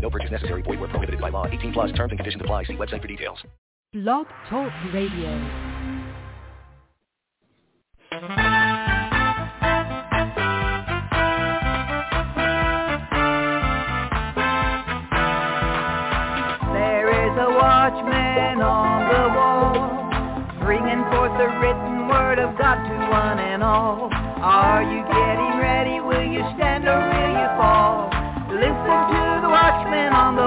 No purchase necessary. Void where prohibited by law. 18 plus terms and conditions apply. See website for details. Blog Talk Radio. There is a watchman on the wall, bringing forth the written word of God to one and all. Are you getting ready? Will you stand or will you fall? Listen to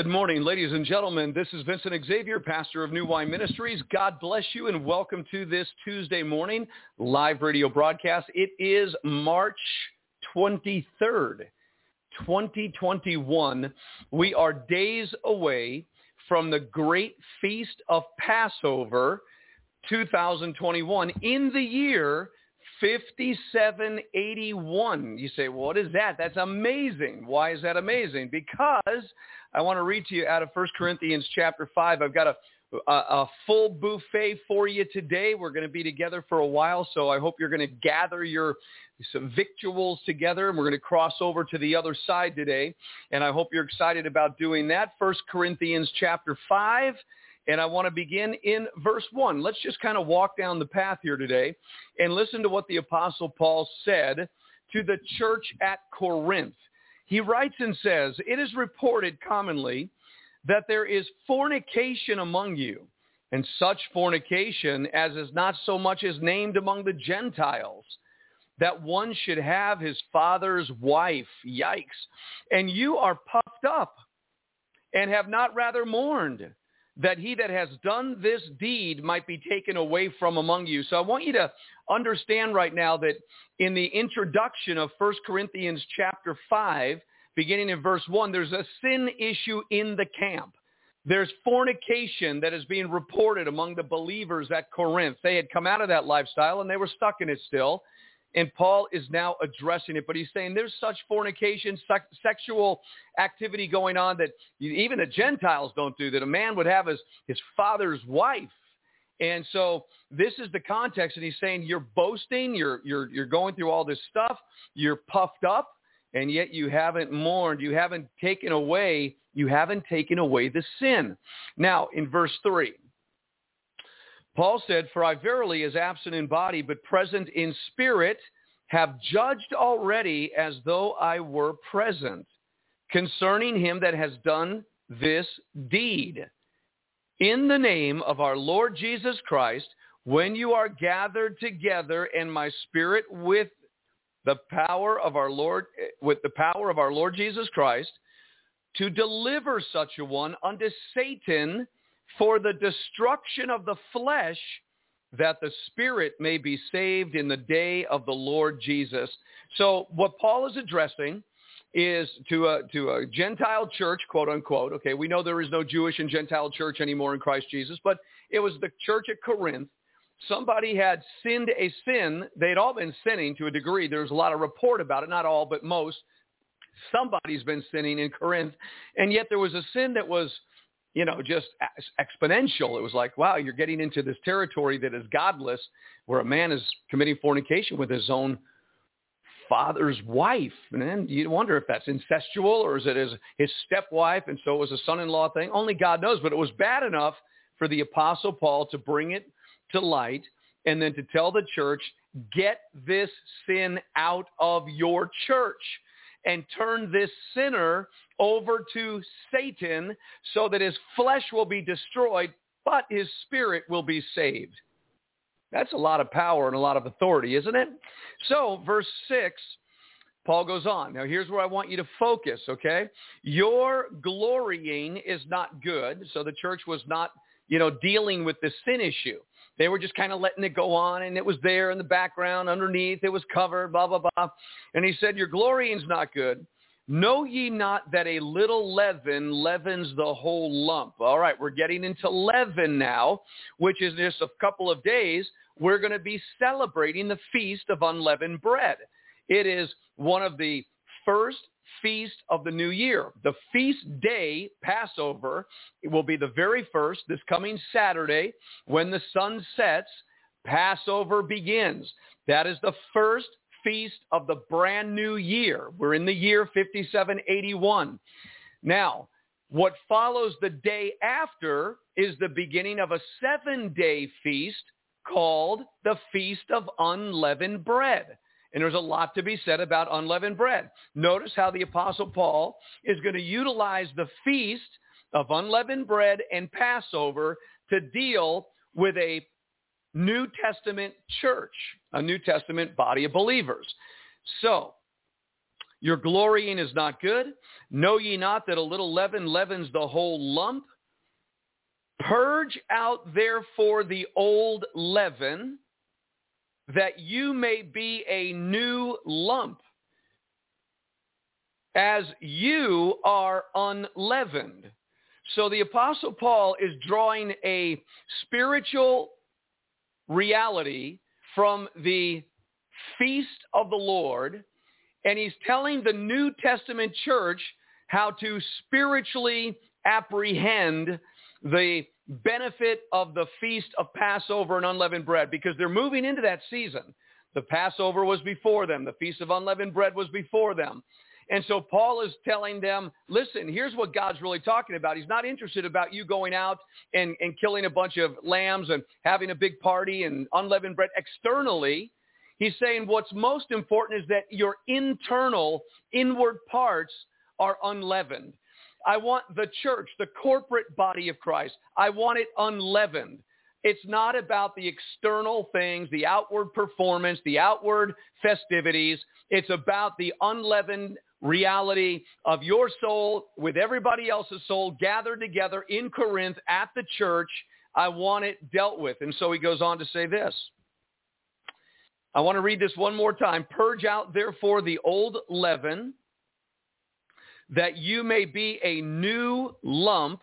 Good morning, ladies and gentlemen. This is Vincent Xavier, pastor of New Wine Ministries. God bless you and welcome to this Tuesday morning live radio broadcast. It is March 23rd, 2021. We are days away from the great feast of Passover 2021 in the year 5781. You say, what is that? That's amazing. Why is that amazing? Because I want to read to you out of 1 Corinthians chapter 5. I've got a, a, a full buffet for you today. We're going to be together for a while, so I hope you're going to gather your some victuals together, and we're going to cross over to the other side today. And I hope you're excited about doing that. 1 Corinthians chapter 5. And I want to begin in verse 1. Let's just kind of walk down the path here today and listen to what the Apostle Paul said to the church at Corinth. He writes and says, It is reported commonly that there is fornication among you, and such fornication as is not so much as named among the Gentiles, that one should have his father's wife. Yikes. And you are puffed up and have not rather mourned that he that has done this deed might be taken away from among you. So I want you to understand right now that in the introduction of 1 Corinthians chapter 5, beginning in verse 1, there's a sin issue in the camp. There's fornication that is being reported among the believers at Corinth. They had come out of that lifestyle and they were stuck in it still. And Paul is now addressing it, but he's saying there's such fornication, sex, sexual activity going on that even the Gentiles don't do, that a man would have his, his father's wife. And so this is the context, and he's saying you're boasting, you're, you're, you're going through all this stuff, you're puffed up, and yet you haven't mourned, you haven't taken away, you haven't taken away the sin. Now, in verse 3, Paul said, For I verily, as absent in body, but present in spirit, have judged already as though I were present, concerning him that has done this deed. In the name of our Lord Jesus Christ, when you are gathered together and my spirit with the power of our Lord, with the power of our Lord Jesus Christ, to deliver such a one unto Satan for the destruction of the flesh, that the spirit may be saved in the day of the Lord Jesus. So what Paul is addressing is to a, to a Gentile church, quote unquote. Okay, we know there is no Jewish and Gentile church anymore in Christ Jesus, but it was the church at Corinth. Somebody had sinned a sin. They'd all been sinning to a degree. There's a lot of report about it, not all, but most. Somebody's been sinning in Corinth, and yet there was a sin that was you know, just exponential. It was like, wow, you're getting into this territory that is godless, where a man is committing fornication with his own father's wife. And then you wonder if that's incestual or is it his, his stepwife, and so it was a son-in-law thing. Only God knows, but it was bad enough for the Apostle Paul to bring it to light and then to tell the church, get this sin out of your church and turn this sinner over to Satan so that his flesh will be destroyed, but his spirit will be saved. That's a lot of power and a lot of authority, isn't it? So verse 6, Paul goes on. Now here's where I want you to focus, okay? Your glorying is not good. So the church was not, you know, dealing with the sin issue. They were just kind of letting it go on and it was there in the background underneath. It was covered, blah, blah, blah. And he said, your glorying's not good. Know ye not that a little leaven leavens the whole lump? All right, we're getting into leaven now, which is just a couple of days. We're going to be celebrating the Feast of Unleavened Bread. It is one of the first feast of the new year. The feast day, Passover, will be the very first, this coming Saturday, when the sun sets, Passover begins. That is the first feast of the brand new year. We're in the year 5781. Now, what follows the day after is the beginning of a seven-day feast called the Feast of Unleavened Bread. And there's a lot to be said about unleavened bread. Notice how the Apostle Paul is going to utilize the feast of unleavened bread and Passover to deal with a New Testament church, a New Testament body of believers. So, your glorying is not good. Know ye not that a little leaven leavens the whole lump? Purge out therefore the old leaven, that you may be a new lump, as you are unleavened. So the Apostle Paul is drawing a spiritual reality from the feast of the Lord, and he's telling the New Testament church how to spiritually apprehend the benefit of the feast of Passover and unleavened bread because they're moving into that season. The Passover was before them. The Feast of Unleavened Bread was before them. And so Paul is telling them, listen, here's what God's really talking about. He's not interested about you going out and, and killing a bunch of lambs and having a big party and unleavened bread externally. He's saying what's most important is that your internal, inward parts are unleavened. I want the church, the corporate body of Christ, I want it unleavened. It's not about the external things, the outward performance, the outward festivities. It's about the unleavened reality of your soul with everybody else's soul gathered together in Corinth at the church. I want it dealt with. And so he goes on to say this. I want to read this one more time. Purge out therefore the old leaven that you may be a new lump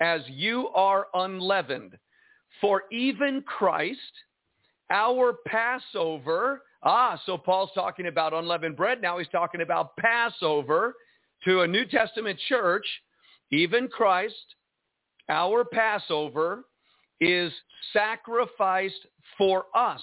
as you are unleavened. For even Christ, our Passover, ah, so Paul's talking about unleavened bread. Now he's talking about Passover to a New Testament church. Even Christ, our Passover, is sacrificed for us.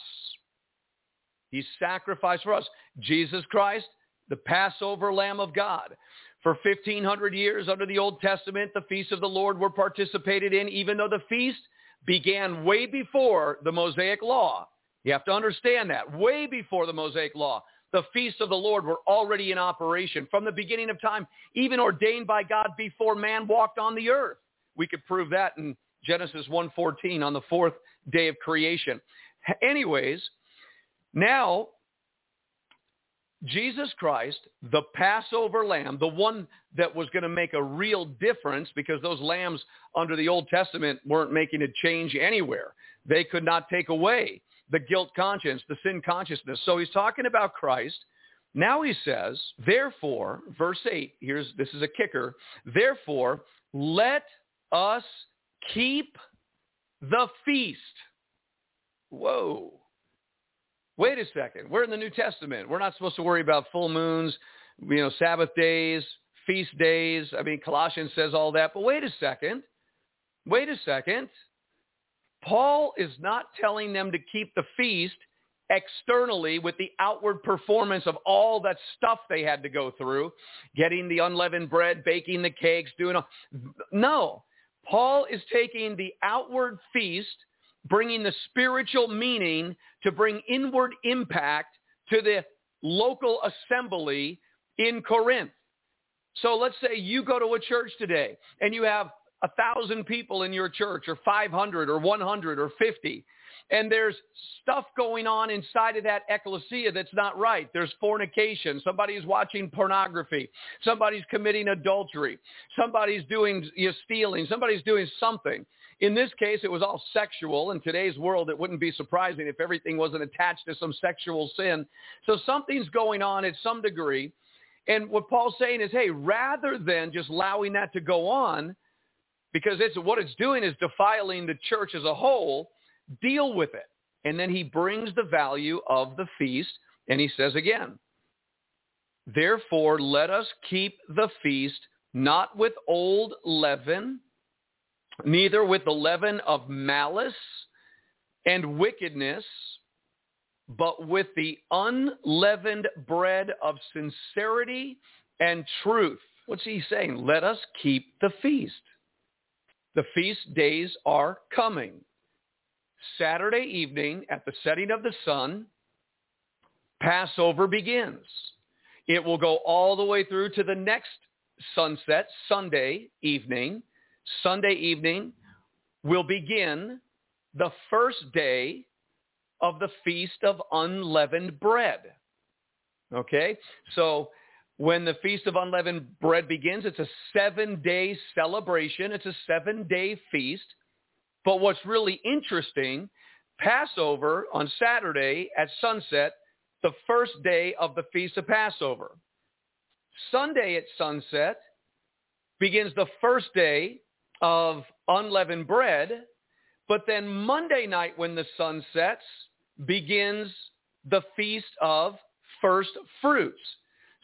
He's sacrificed for us. Jesus Christ, the Passover Lamb of God. For 1500 years under the Old Testament, the feasts of the Lord were participated in, even though the feast began way before the Mosaic Law. You have to understand that. Way before the Mosaic Law, the feasts of the Lord were already in operation from the beginning of time, even ordained by God before man walked on the earth. We could prove that in Genesis 1.14 on the fourth day of creation. Anyways, now Jesus Christ, the Passover lamb, the one that was going to make a real difference because those lambs under the Old Testament weren't making a change anywhere. They could not take away the guilt conscience, the sin consciousness. So he's talking about Christ. Now he says, therefore, verse 8, here's this is a kicker. Therefore, let us keep the feast. Whoa. Wait a second. We're in the New Testament. We're not supposed to worry about full moons, you know, Sabbath days, feast days. I mean, Colossians says all that. But wait a second. Wait a second. Paul is not telling them to keep the feast externally with the outward performance of all that stuff they had to go through, getting the unleavened bread, baking the cakes, doing all. No. Paul is taking the outward feast bringing the spiritual meaning to bring inward impact to the local assembly in Corinth. So let's say you go to a church today and you have a thousand people in your church or 500 or 100 or 50 and there's stuff going on inside of that ecclesia that's not right. There's fornication. Somebody's watching pornography. Somebody's committing adultery. Somebody's doing you know, stealing. Somebody's doing something. In this case, it was all sexual. In today's world, it wouldn't be surprising if everything wasn't attached to some sexual sin. So something's going on at some degree. And what Paul's saying is, hey, rather than just allowing that to go on, because it's what it's doing is defiling the church as a whole, deal with it. And then he brings the value of the feast, and he says again, therefore let us keep the feast not with old leaven, neither with the leaven of malice and wickedness, but with the unleavened bread of sincerity and truth. What's he saying? Let us keep the feast. The feast days are coming. Saturday evening at the setting of the sun, Passover begins. It will go all the way through to the next sunset, Sunday evening. Sunday evening will begin the first day of the Feast of Unleavened Bread. Okay? So when the Feast of Unleavened Bread begins, it's a seven-day celebration. It's a seven-day feast. But what's really interesting, Passover on Saturday at sunset, the first day of the Feast of Passover. Sunday at sunset begins the first day of unleavened bread, but then Monday night when the sun sets begins the feast of first fruits.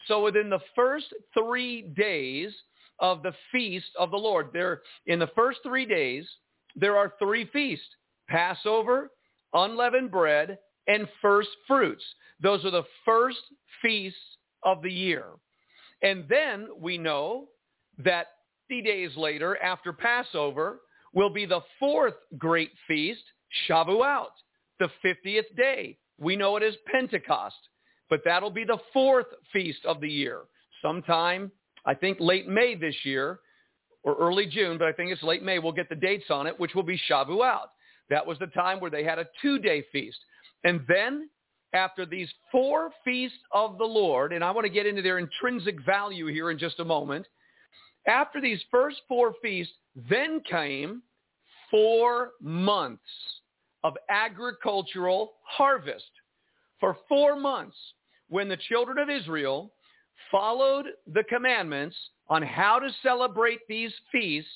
So within the first three days of the feast of the Lord, there in the first three days, there are three feasts, Passover, unleavened bread, and first fruits. Those are the first feasts of the year. And then we know that 50 days later, after Passover, will be the fourth great feast, Shavuot, the 50th day. We know it as Pentecost, but that'll be the fourth feast of the year. Sometime, I think late May this year, or early June, but I think it's late May. We'll get the dates on it, which will be Shavuot. That was the time where they had a two-day feast. And then after these four feasts of the Lord, and I want to get into their intrinsic value here in just a moment, after these first four feasts, then came four months of agricultural harvest. For four months, when the children of Israel followed the commandments on how to celebrate these feasts,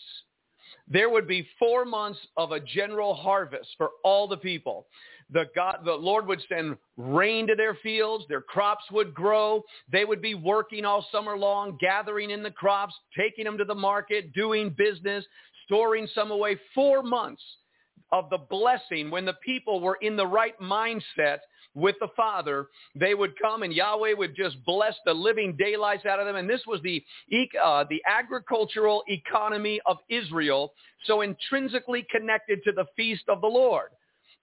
there would be four months of a general harvest for all the people. The, God, the Lord would send rain to their fields. Their crops would grow. They would be working all summer long, gathering in the crops, taking them to the market, doing business, storing some away. Four months of the blessing when the people were in the right mindset with the Father, they would come and Yahweh would just bless the living daylights out of them. And this was the, uh, the agricultural economy of Israel, so intrinsically connected to the feast of the Lord.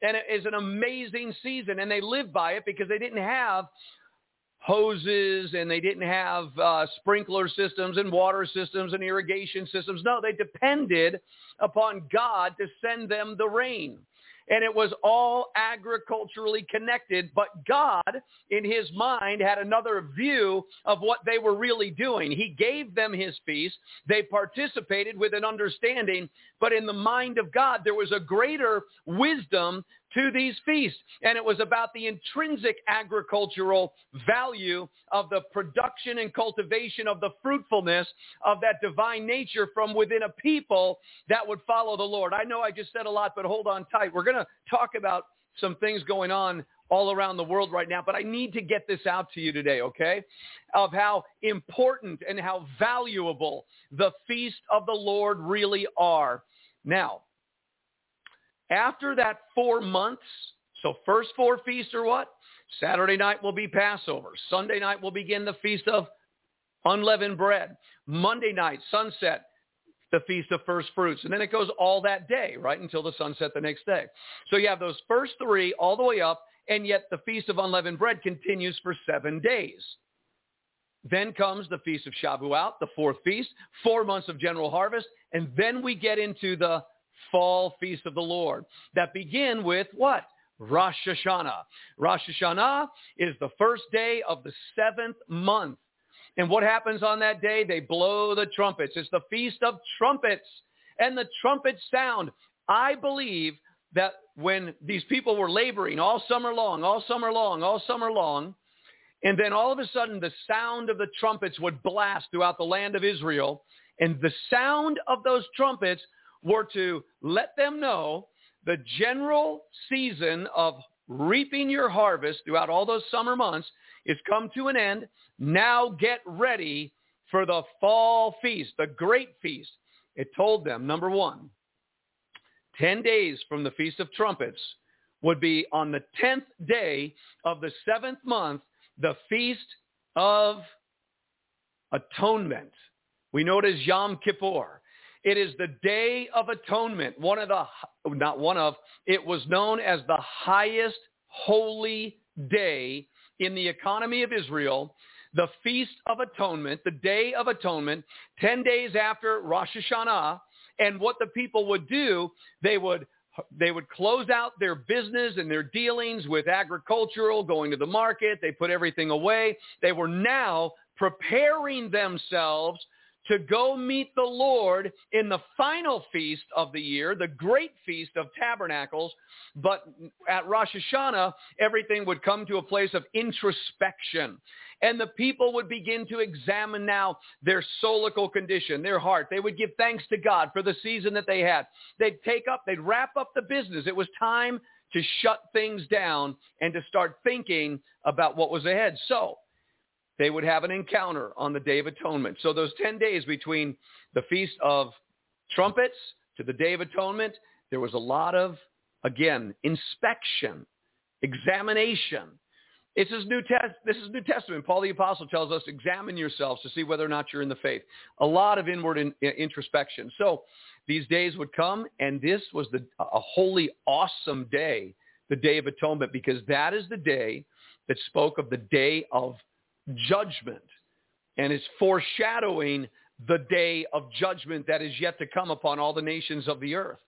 And it is an amazing season, and they lived by it because they didn't have hoses and they didn't have uh, sprinkler systems and water systems and irrigation systems. No, they depended upon God to send them the rain. And it was all agriculturally connected. But God, in his mind, had another view of what they were really doing. He gave them his feast. They participated with an understanding, but in the mind of God, there was a greater wisdom to these feasts. And it was about the intrinsic agricultural value of the production and cultivation of the fruitfulness of that divine nature from within a people that would follow the Lord. I know I just said a lot, but hold on tight. We're going to talk about some things going on all around the world right now, but I need to get this out to you today, okay? Of how important and how valuable the feast of the Lord really are. Now, after that four months, so first four feasts are what? Saturday night will be Passover. Sunday night will begin the feast of unleavened bread. Monday night, sunset, the feast of first fruits. And then it goes all that day, right, until the sunset the next day. So you have those first three all the way up, and yet the feast of unleavened bread continues for seven days. Then comes the feast of Shavuot, the fourth feast, four months of general harvest, and then we get into the fall feast of the Lord that begin with what? Rosh Hashanah. Rosh Hashanah is the first day of the seventh month. And what happens on that day? They blow the trumpets. It's the feast of trumpets. And the trumpets sound. I believe that when these people were laboring all summer long, all summer long, all summer long, and then all of a sudden the sound of the trumpets would blast throughout the land of Israel. And the sound of those trumpets were to let them know the general season of reaping your harvest throughout all those summer months is come to an end. Now get ready for the fall feast, the great feast. It told them, number one, 10 days from the Feast of Trumpets would be on the 10th day of the seventh month, the Feast of Atonement. We know it as Yom Kippur. It is the Day of Atonement. One of the, not one of, it was known as the highest holy day in the economy of Israel. The Feast of Atonement, the Day of Atonement, 10 days after Rosh Hashanah. And what the people would do, they would they would close out their business and their dealings with agricultural, going to the market. They put everything away. They were now preparing themselves to go meet the Lord in the final feast of the year, the great feast of tabernacles. But at Rosh Hashanah, everything would come to a place of introspection. And the people would begin to examine now their soulical condition, their heart. They would give thanks to God for the season that they had. They'd take up, they'd wrap up the business. It was time to shut things down and to start thinking about what was ahead. So they would have an encounter on the Day of Atonement. So those 10 days between the Feast of Trumpets to the Day of Atonement, there was a lot of, again, inspection, examination. This is New, Test- this is New Testament. Paul the Apostle tells us, examine yourselves to see whether or not you're in the faith. A lot of inward in- introspection. So these days would come, and this was the, a holy, awesome day, the Day of Atonement, because that is the day that spoke of the day of judgment and is foreshadowing the day of judgment that is yet to come upon all the nations of the earth.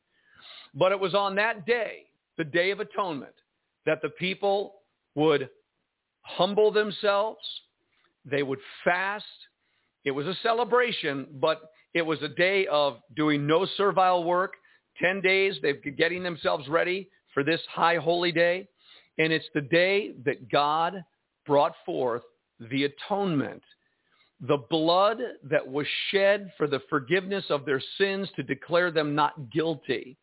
But it was on that day, the day of atonement, that the people would humble themselves. They would fast. It was a celebration, but it was a day of doing no servile work. 10 days, they're getting themselves ready for this high holy day. And it's the day that God brought forth the atonement, the blood that was shed for the forgiveness of their sins to declare them not guilty.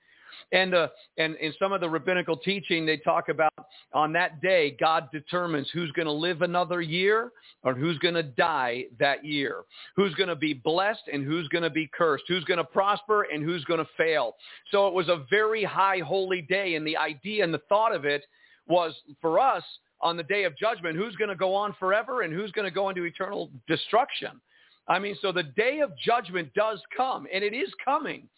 And, uh, and in some of the rabbinical teaching, they talk about on that day, God determines who's going to live another year or who's going to die that year, who's going to be blessed and who's going to be cursed, who's going to prosper and who's going to fail. So it was a very high holy day. And the idea and the thought of it was for us on the day of judgment who's going to go on forever and who's going to go into eternal destruction. I mean, so the day of judgment does come, and it is coming.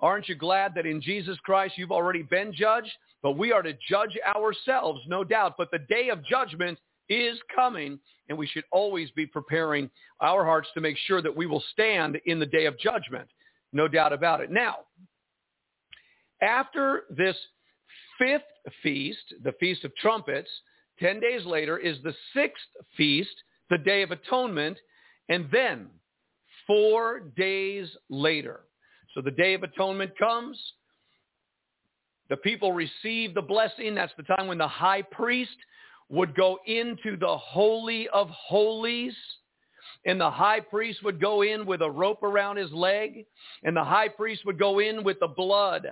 Aren't you glad that in Jesus Christ you've already been judged? But we are to judge ourselves, no doubt. But the day of judgment is coming, and we should always be preparing our hearts to make sure that we will stand in the day of judgment. No doubt about it. Now, after this fifth feast, the Feast of Trumpets, 10 days later is the sixth feast, the Day of Atonement, and then four days later. So the Day of Atonement comes. The people receive the blessing. That's the time when the high priest would go into the Holy of Holies. And the high priest would go in with a rope around his leg. And the high priest would go in with the blood.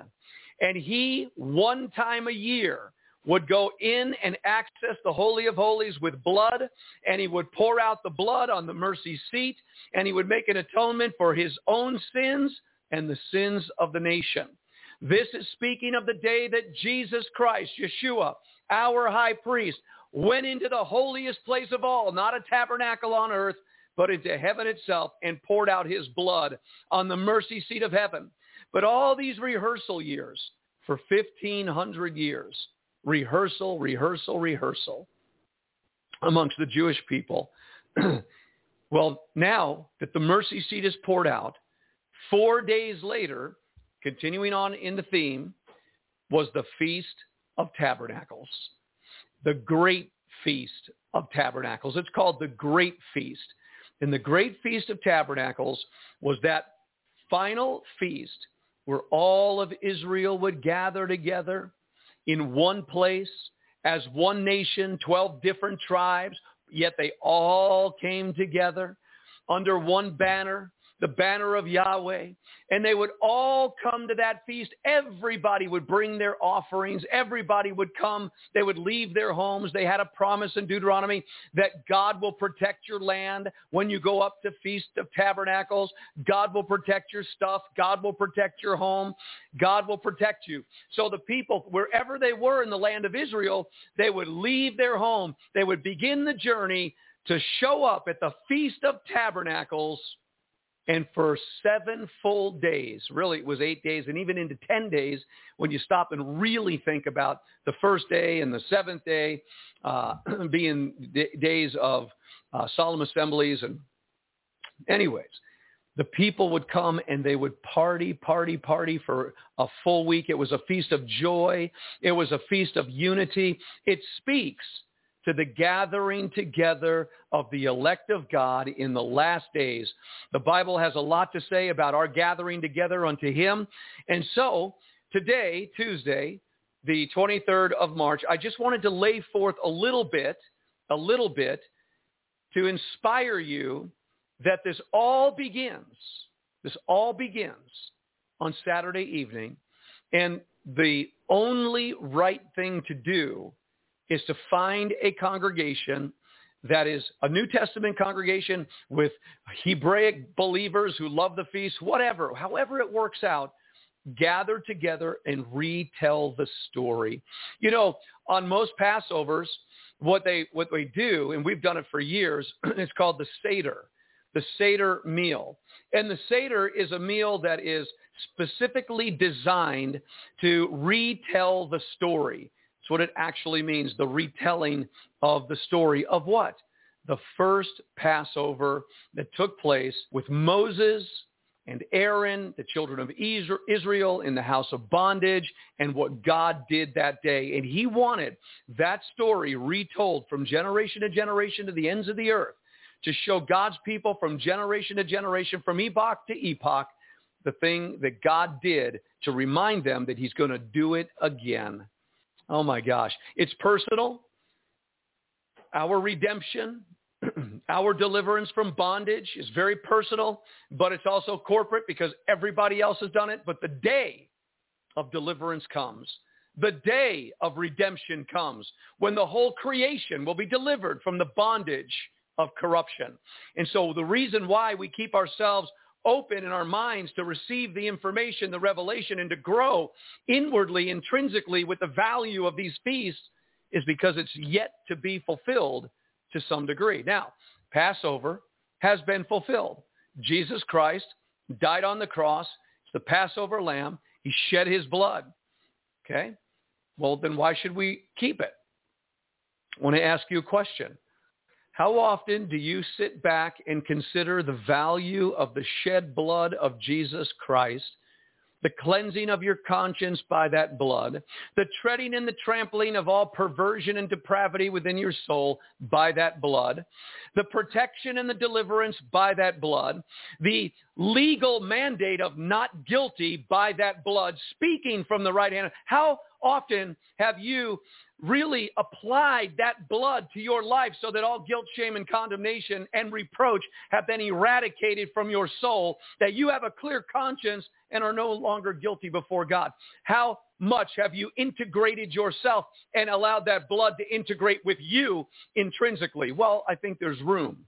And he, one time a year, would go in and access the Holy of Holies with blood, and he would pour out the blood on the mercy seat, and he would make an atonement for his own sins and the sins of the nation. This is speaking of the day that Jesus Christ, Yeshua, our high priest, went into the holiest place of all, not a tabernacle on earth, but into heaven itself and poured out his blood on the mercy seat of heaven. But all these rehearsal years for 1500 years, rehearsal, rehearsal, rehearsal amongst the Jewish people. well, now that the mercy seat is poured out, four days later, continuing on in the theme, was the Feast of Tabernacles, the Great Feast of Tabernacles. It's called the Great Feast. And the Great Feast of Tabernacles was that final feast where all of Israel would gather together in one place as one nation, 12 different tribes, yet they all came together under one banner the banner of Yahweh. And they would all come to that feast. Everybody would bring their offerings. Everybody would come. They would leave their homes. They had a promise in Deuteronomy that God will protect your land when you go up to Feast of Tabernacles. God will protect your stuff. God will protect your home. God will protect you. So the people, wherever they were in the land of Israel, they would leave their home. They would begin the journey to show up at the Feast of Tabernacles and for seven full days, really it was eight days and even into 10 days when you stop and really think about the first day and the seventh day uh, being d- days of uh, solemn assemblies. And anyways, the people would come and they would party, party, party for a full week. It was a feast of joy. It was a feast of unity. It speaks to the gathering together of the elect of God in the last days. The Bible has a lot to say about our gathering together unto him. And so today, Tuesday, the 23rd of March, I just wanted to lay forth a little bit, a little bit to inspire you that this all begins, this all begins on Saturday evening. And the only right thing to do is to find a congregation that is a New Testament congregation with Hebraic believers who love the feast, whatever, however it works out, gather together and retell the story. You know, on most Passovers, what they what they do, and we've done it for years, it's called the Seder, the Seder meal. And the Seder is a meal that is specifically designed to retell the story. It's what it actually means, the retelling of the story of what? The first Passover that took place with Moses and Aaron, the children of Israel in the house of bondage, and what God did that day. And he wanted that story retold from generation to generation to the ends of the earth to show God's people from generation to generation, from epoch to epoch, the thing that God did to remind them that he's going to do it again. Oh my gosh. It's personal. Our redemption, our deliverance from bondage is very personal, but it's also corporate because everybody else has done it. But the day of deliverance comes. The day of redemption comes when the whole creation will be delivered from the bondage of corruption. And so the reason why we keep ourselves open in our minds to receive the information, the revelation, and to grow inwardly, intrinsically with the value of these feasts is because it's yet to be fulfilled to some degree. Now, Passover has been fulfilled. Jesus Christ died on the cross. It's the Passover lamb. He shed his blood. Okay? Well, then why should we keep it? I want to ask you a question. How often do you sit back and consider the value of the shed blood of Jesus Christ, the cleansing of your conscience by that blood, the treading and the trampling of all perversion and depravity within your soul by that blood, the protection and the deliverance by that blood, the legal mandate of not guilty by that blood, speaking from the right hand. How often have you really applied that blood to your life so that all guilt, shame, and condemnation and reproach have been eradicated from your soul, that you have a clear conscience and are no longer guilty before God. How much have you integrated yourself and allowed that blood to integrate with you intrinsically? Well, I think there's room.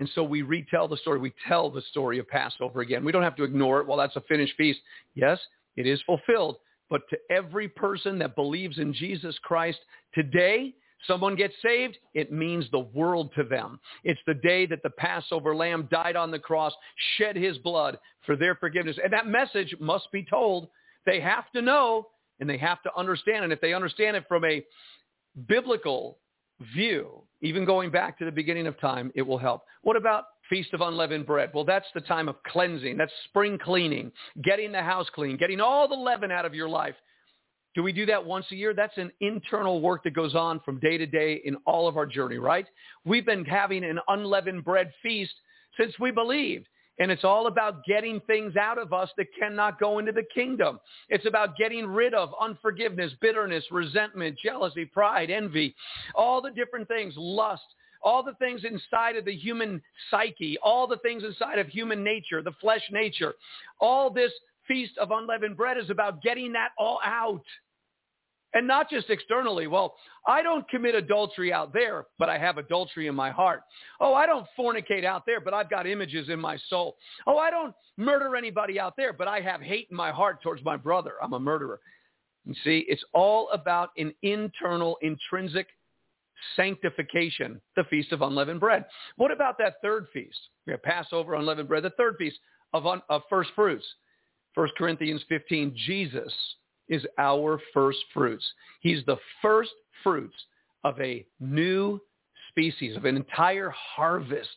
And so we retell the story. We tell the story of Passover again. We don't have to ignore it. Well, that's a finished feast. Yes, it is fulfilled. But to every person that believes in Jesus Christ today, someone gets saved, it means the world to them. It's the day that the Passover lamb died on the cross, shed his blood for their forgiveness. And that message must be told. They have to know and they have to understand. And if they understand it from a biblical view, even going back to the beginning of time, it will help. What about Feast of Unleavened Bread. Well, that's the time of cleansing. That's spring cleaning, getting the house clean, getting all the leaven out of your life. Do we do that once a year? That's an internal work that goes on from day to day in all of our journey, right? We've been having an unleavened bread feast since we believed. And it's all about getting things out of us that cannot go into the kingdom. It's about getting rid of unforgiveness, bitterness, resentment, jealousy, pride, envy, all the different things, lust, all the things inside of the human psyche, all the things inside of human nature, the flesh nature. All this feast of unleavened bread is about getting that all out. And not just externally. Well, I don't commit adultery out there, but I have adultery in my heart. Oh, I don't fornicate out there, but I've got images in my soul. Oh, I don't murder anybody out there, but I have hate in my heart towards my brother. I'm a murderer. You see, it's all about an internal, intrinsic sanctification, the Feast of Unleavened Bread. What about that third feast? We have Passover, unleavened bread, the third feast of, un, of first fruits. 1 Corinthians 15, Jesus is our first fruits. He's the first fruits of a new species, of an entire harvest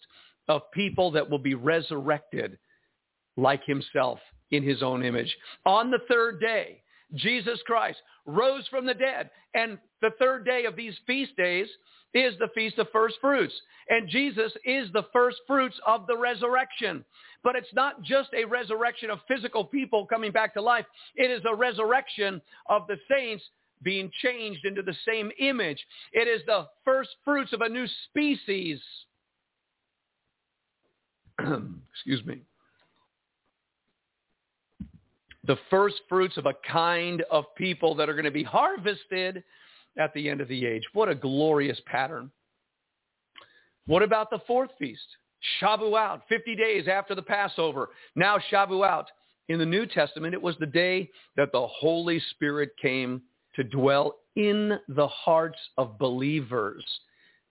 of people that will be resurrected like himself in his own image. On the third day, Jesus Christ rose from the dead. And the third day of these feast days is the Feast of First Fruits. And Jesus is the first fruits of the resurrection. But it's not just a resurrection of physical people coming back to life. It is a resurrection of the saints being changed into the same image. It is the first fruits of a new species. Excuse me the first fruits of a kind of people that are going to be harvested at the end of the age. What a glorious pattern. What about the fourth feast? Shavuot, 50 days after the Passover. Now Shavuot. In the New Testament, it was the day that the Holy Spirit came to dwell in the hearts of believers.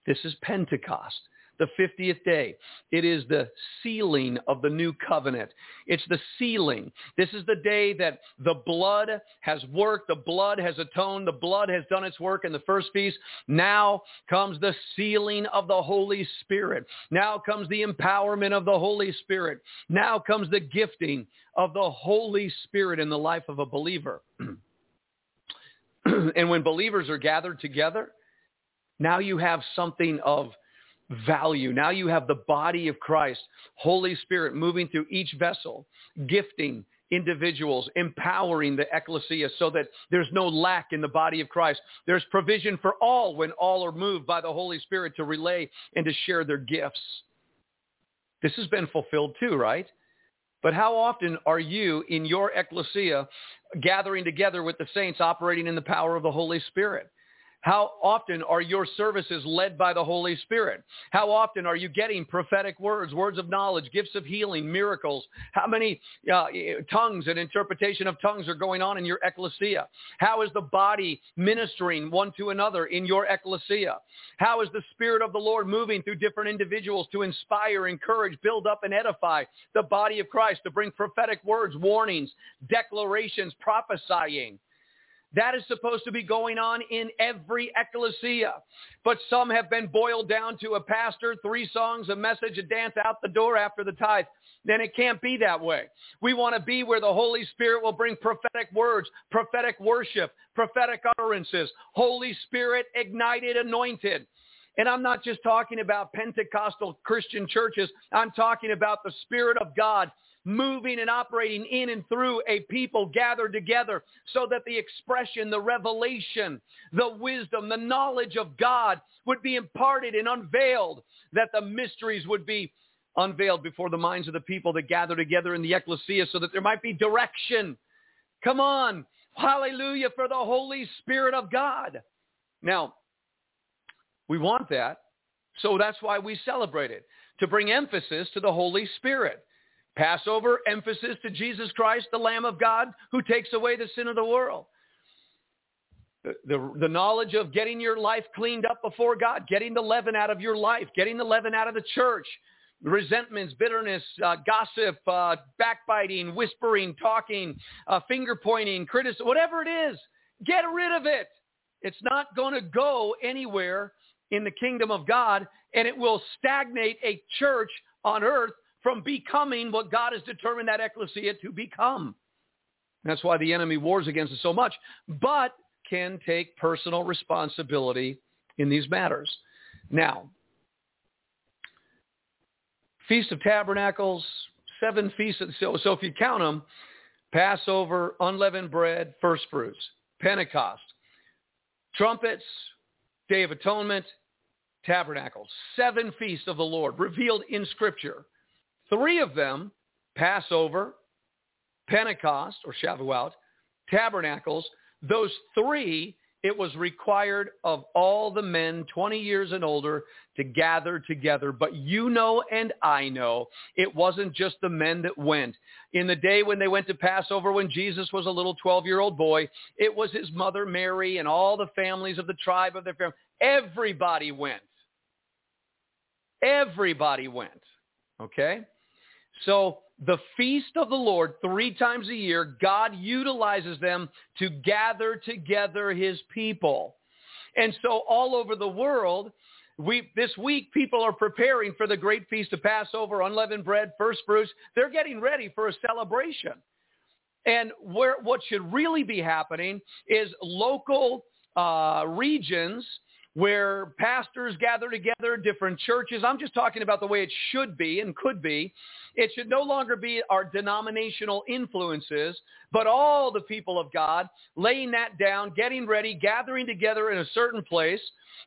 This is Pentecost the 50th day. It is the sealing of the new covenant. It's the sealing. This is the day that the blood has worked. The blood has atoned. The blood has done its work in the first feast. Now comes the sealing of the Holy Spirit. Now comes the empowerment of the Holy Spirit. Now comes the gifting of the Holy Spirit in the life of a believer. and when believers are gathered together, now you have something of value. Now you have the body of Christ, Holy Spirit moving through each vessel, gifting individuals, empowering the ecclesia so that there's no lack in the body of Christ. There's provision for all when all are moved by the Holy Spirit to relay and to share their gifts. This has been fulfilled too, right? But how often are you in your ecclesia gathering together with the saints operating in the power of the Holy Spirit? How often are your services led by the Holy Spirit? How often are you getting prophetic words, words of knowledge, gifts of healing, miracles? How many uh, tongues and interpretation of tongues are going on in your ecclesia? How is the body ministering one to another in your ecclesia? How is the Spirit of the Lord moving through different individuals to inspire, encourage, build up, and edify the body of Christ, to bring prophetic words, warnings, declarations, prophesying? That is supposed to be going on in every ecclesia. But some have been boiled down to a pastor, three songs, a message, a dance out the door after the tithe. Then it can't be that way. We want to be where the Holy Spirit will bring prophetic words, prophetic worship, prophetic utterances, Holy Spirit ignited, anointed. And I'm not just talking about Pentecostal Christian churches. I'm talking about the Spirit of God moving and operating in and through a people gathered together so that the expression, the revelation, the wisdom, the knowledge of God would be imparted and unveiled, that the mysteries would be unveiled before the minds of the people that gather together in the ecclesia so that there might be direction. Come on. Hallelujah for the Holy Spirit of God. Now, we want that. So that's why we celebrate it, to bring emphasis to the Holy Spirit. Passover, emphasis to Jesus Christ, the Lamb of God, who takes away the sin of the world. The, the, the, knowledge of getting your life cleaned up before God, getting the leaven out of your life, getting the leaven out of the church, resentments, bitterness, uh, gossip, uh, backbiting, whispering, talking, uh, finger pointing, criticism, whatever it is, get rid of it. It's not going to go anywhere in the kingdom of God, and it will stagnate a church on earth from becoming what God has determined that ecclesia to become. That's why the enemy wars against us so much, but can take personal responsibility in these matters. Now, Feast of Tabernacles, seven feasts. So, so if you count them, Passover, unleavened bread, first fruits, Pentecost, trumpets, Day of Atonement, Tabernacles, seven feasts of the Lord revealed in Scripture. Three of them, Passover, Pentecost or Shavuot, Tabernacles, those three it was required of all the men 20 years and older to gather together. But you know and I know it wasn't just the men that went. In the day when they went to Passover, when Jesus was a little 12-year-old boy, it was his mother Mary and all the families of the tribe of their family. Everybody went. Everybody went. Okay? So the feast of the Lord, three times a year, God utilizes them to gather together his people. And so all over the world, we, this week, people are preparing for the great feast of Passover, unleavened bread, first fruits. They're getting ready for a celebration. And where, what should really be happening is local uh, regions where pastors gather together, different churches. I'm just talking about the way it should be and could be. It should no longer be our denominational influences, but all the people of God laying that down, getting ready, gathering together in a certain place,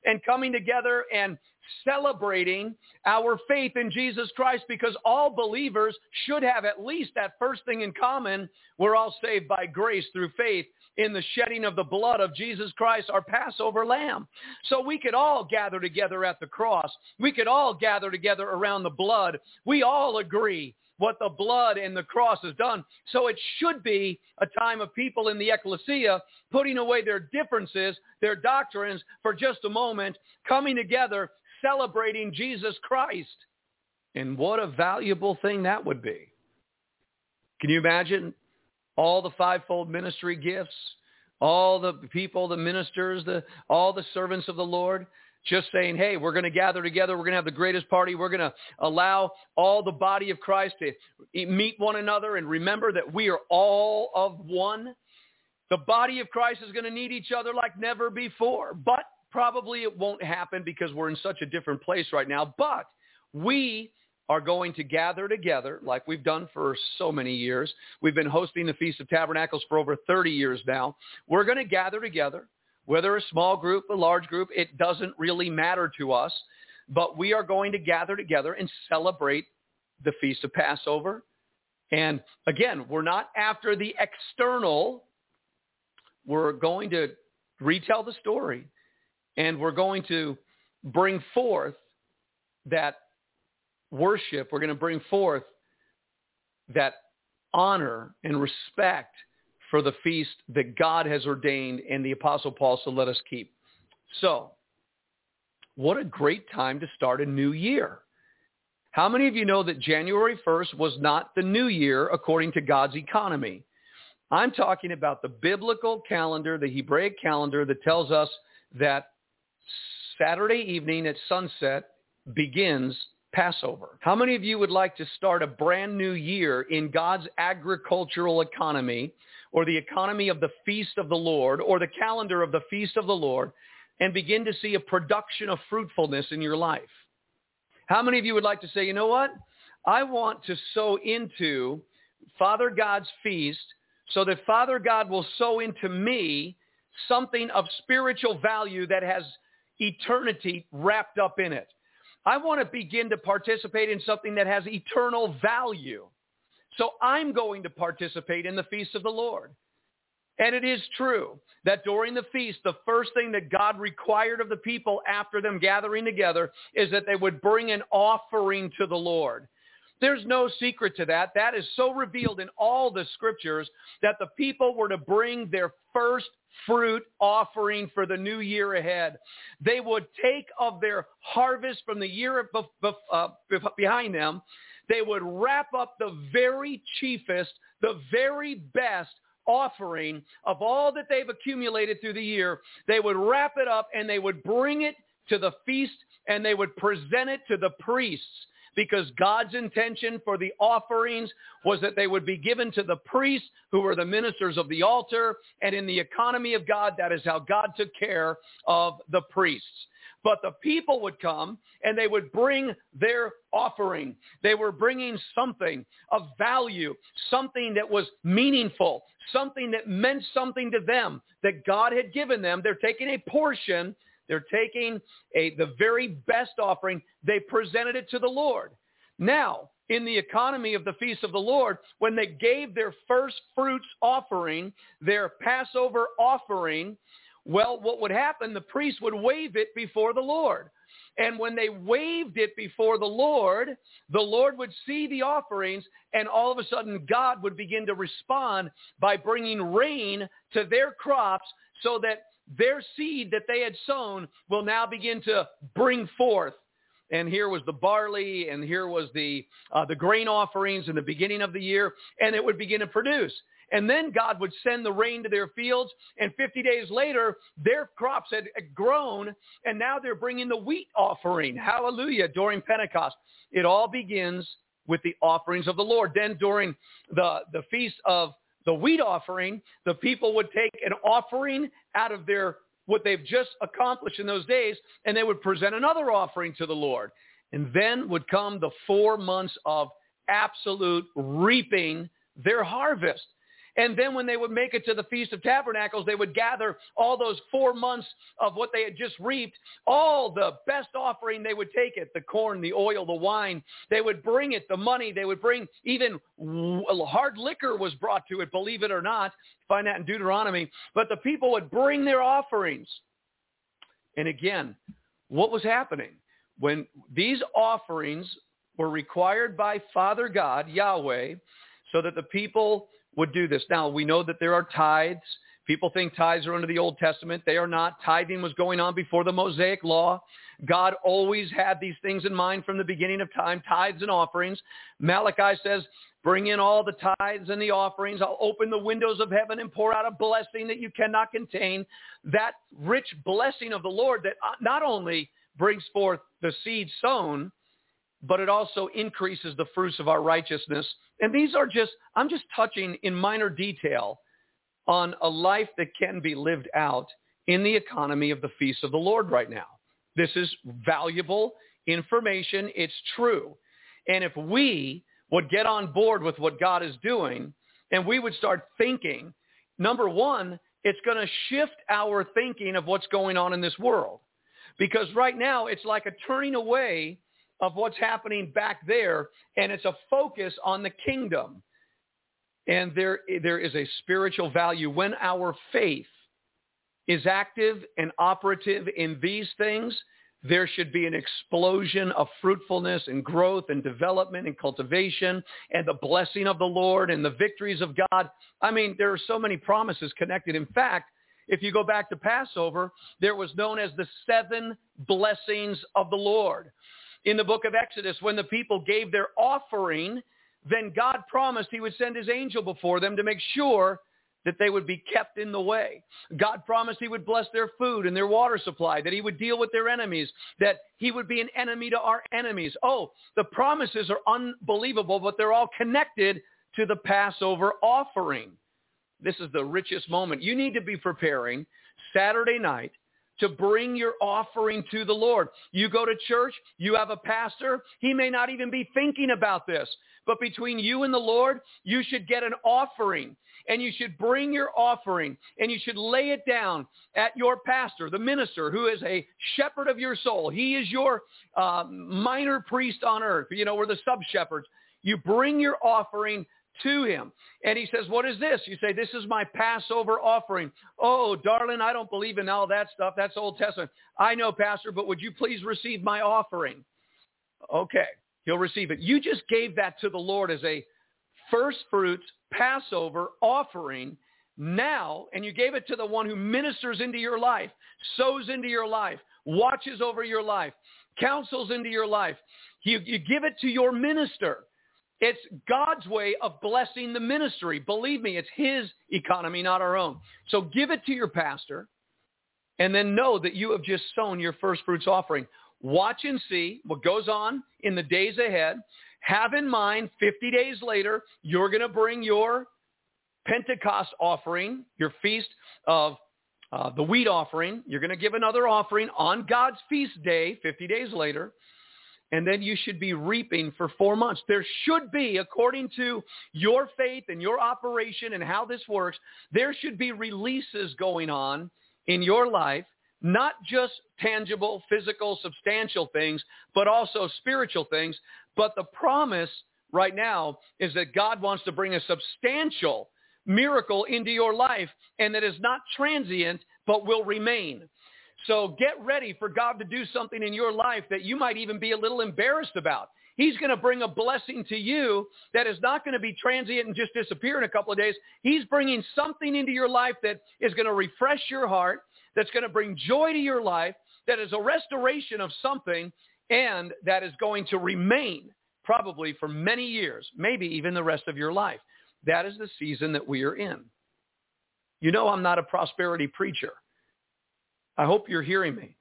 and coming together and celebrating our faith in Jesus Christ because all believers should have at least that first thing in common. We're all saved by grace through faith in the shedding of the blood of Jesus Christ, our Passover lamb. So we could all gather together at the cross. We could all gather together around the blood. We all agree what the blood and the cross has done. So it should be a time of people in the ecclesia putting away their differences, their doctrines for just a moment, coming together, celebrating Jesus Christ. And what a valuable thing that would be. Can you imagine all the fivefold ministry gifts, all the people, the ministers, the, all the servants of the Lord, just saying, hey, we're going to gather together. We're going to have the greatest party. We're going to allow all the body of Christ to meet one another and remember that we are all of one. The body of Christ is going to need each other like never before, but probably it won't happen because we're in such a different place right now. But we are going to gather together like we've done for so many years. We've been hosting the Feast of Tabernacles for over 30 years now. We're going to gather together, whether a small group, a large group, it doesn't really matter to us. But we are going to gather together and celebrate the Feast of Passover. And again, we're not after the external. We're going to retell the story and we're going to bring forth that worship, we're going to bring forth that honor and respect for the feast that God has ordained and the Apostle Paul said, let us keep. So, what a great time to start a new year. How many of you know that January 1st was not the new year according to God's economy? I'm talking about the biblical calendar, the Hebraic calendar that tells us that Saturday evening at sunset begins Passover. How many of you would like to start a brand new year in God's agricultural economy or the economy of the feast of the Lord or the calendar of the feast of the Lord and begin to see a production of fruitfulness in your life? How many of you would like to say, you know what? I want to sow into Father God's feast so that Father God will sow into me something of spiritual value that has eternity wrapped up in it. I want to begin to participate in something that has eternal value. So I'm going to participate in the feast of the Lord. And it is true that during the feast, the first thing that God required of the people after them gathering together is that they would bring an offering to the Lord. There's no secret to that. That is so revealed in all the scriptures that the people were to bring their first fruit offering for the new year ahead. They would take of their harvest from the year uh, behind them. They would wrap up the very chiefest, the very best offering of all that they've accumulated through the year. They would wrap it up and they would bring it to the feast and they would present it to the priests because God's intention for the offerings was that they would be given to the priests who were the ministers of the altar. And in the economy of God, that is how God took care of the priests. But the people would come and they would bring their offering. They were bringing something of value, something that was meaningful, something that meant something to them that God had given them. They're taking a portion they're taking a, the very best offering. They presented it to the Lord. Now, in the economy of the feast of the Lord, when they gave their first fruits offering, their Passover offering, well, what would happen? The priest would wave it before the Lord. And when they waved it before the Lord, the Lord would see the offerings, and all of a sudden God would begin to respond by bringing rain to their crops so that their seed that they had sown will now begin to bring forth. And here was the barley, and here was the uh, the grain offerings in the beginning of the year, and it would begin to produce. And then God would send the rain to their fields, and 50 days later, their crops had grown, and now they're bringing the wheat offering. Hallelujah! During Pentecost, it all begins with the offerings of the Lord. Then during the the feast of the wheat offering, the people would take an offering out of their what they've just accomplished in those days, and they would present another offering to the Lord. And then would come the four months of absolute reaping their harvest. And then when they would make it to the Feast of Tabernacles, they would gather all those four months of what they had just reaped, all the best offering, they would take it, the corn, the oil, the wine. They would bring it, the money. They would bring even hard liquor was brought to it, believe it or not. Find that in Deuteronomy. But the people would bring their offerings. And again, what was happening? When these offerings were required by Father God, Yahweh, so that the people would do this. Now, we know that there are tithes. People think tithes are under the Old Testament. They are not. Tithing was going on before the Mosaic law. God always had these things in mind from the beginning of time, tithes and offerings. Malachi says, bring in all the tithes and the offerings. I'll open the windows of heaven and pour out a blessing that you cannot contain. That rich blessing of the Lord that not only brings forth the seed sown, but it also increases the fruits of our righteousness. And these are just, I'm just touching in minor detail on a life that can be lived out in the economy of the feast of the Lord right now. This is valuable information. It's true. And if we would get on board with what God is doing and we would start thinking, number one, it's going to shift our thinking of what's going on in this world. Because right now it's like a turning away of what's happening back there, and it's a focus on the kingdom. And there, there is a spiritual value. When our faith is active and operative in these things, there should be an explosion of fruitfulness and growth and development and cultivation and the blessing of the Lord and the victories of God. I mean, there are so many promises connected. In fact, if you go back to Passover, there was known as the seven blessings of the Lord in the book of Exodus when the people gave their offering, then God promised he would send his angel before them to make sure that they would be kept in the way. God promised he would bless their food and their water supply, that he would deal with their enemies, that he would be an enemy to our enemies. Oh, the promises are unbelievable, but they're all connected to the Passover offering. This is the richest moment. You need to be preparing Saturday night to bring your offering to the Lord. You go to church, you have a pastor, he may not even be thinking about this, but between you and the Lord, you should get an offering and you should bring your offering and you should lay it down at your pastor, the minister, who is a shepherd of your soul. He is your uh, minor priest on earth. You know, we're the sub-shepherds. You bring your offering to him. And he says, what is this? You say, this is my Passover offering. Oh, darling, I don't believe in all that stuff. That's Old Testament. I know, Pastor, but would you please receive my offering? Okay, he'll receive it. You just gave that to the Lord as a first fruits Passover offering now, and you gave it to the one who ministers into your life, sows into your life, watches over your life, counsels into your life. You, you give it to your minister. It's God's way of blessing the ministry. Believe me, it's his economy, not our own. So give it to your pastor and then know that you have just sown your first fruits offering. Watch and see what goes on in the days ahead. Have in mind 50 days later, you're going to bring your Pentecost offering, your feast of uh, the wheat offering. You're going to give another offering on God's feast day 50 days later and then you should be reaping for four months. There should be, according to your faith and your operation and how this works, there should be releases going on in your life, not just tangible, physical, substantial things, but also spiritual things. But the promise right now is that God wants to bring a substantial miracle into your life and that is not transient, but will remain. So get ready for God to do something in your life that you might even be a little embarrassed about. He's going to bring a blessing to you that is not going to be transient and just disappear in a couple of days. He's bringing something into your life that is going to refresh your heart, that's going to bring joy to your life, that is a restoration of something, and that is going to remain probably for many years, maybe even the rest of your life. That is the season that we are in. You know I'm not a prosperity preacher. I hope you're hearing me.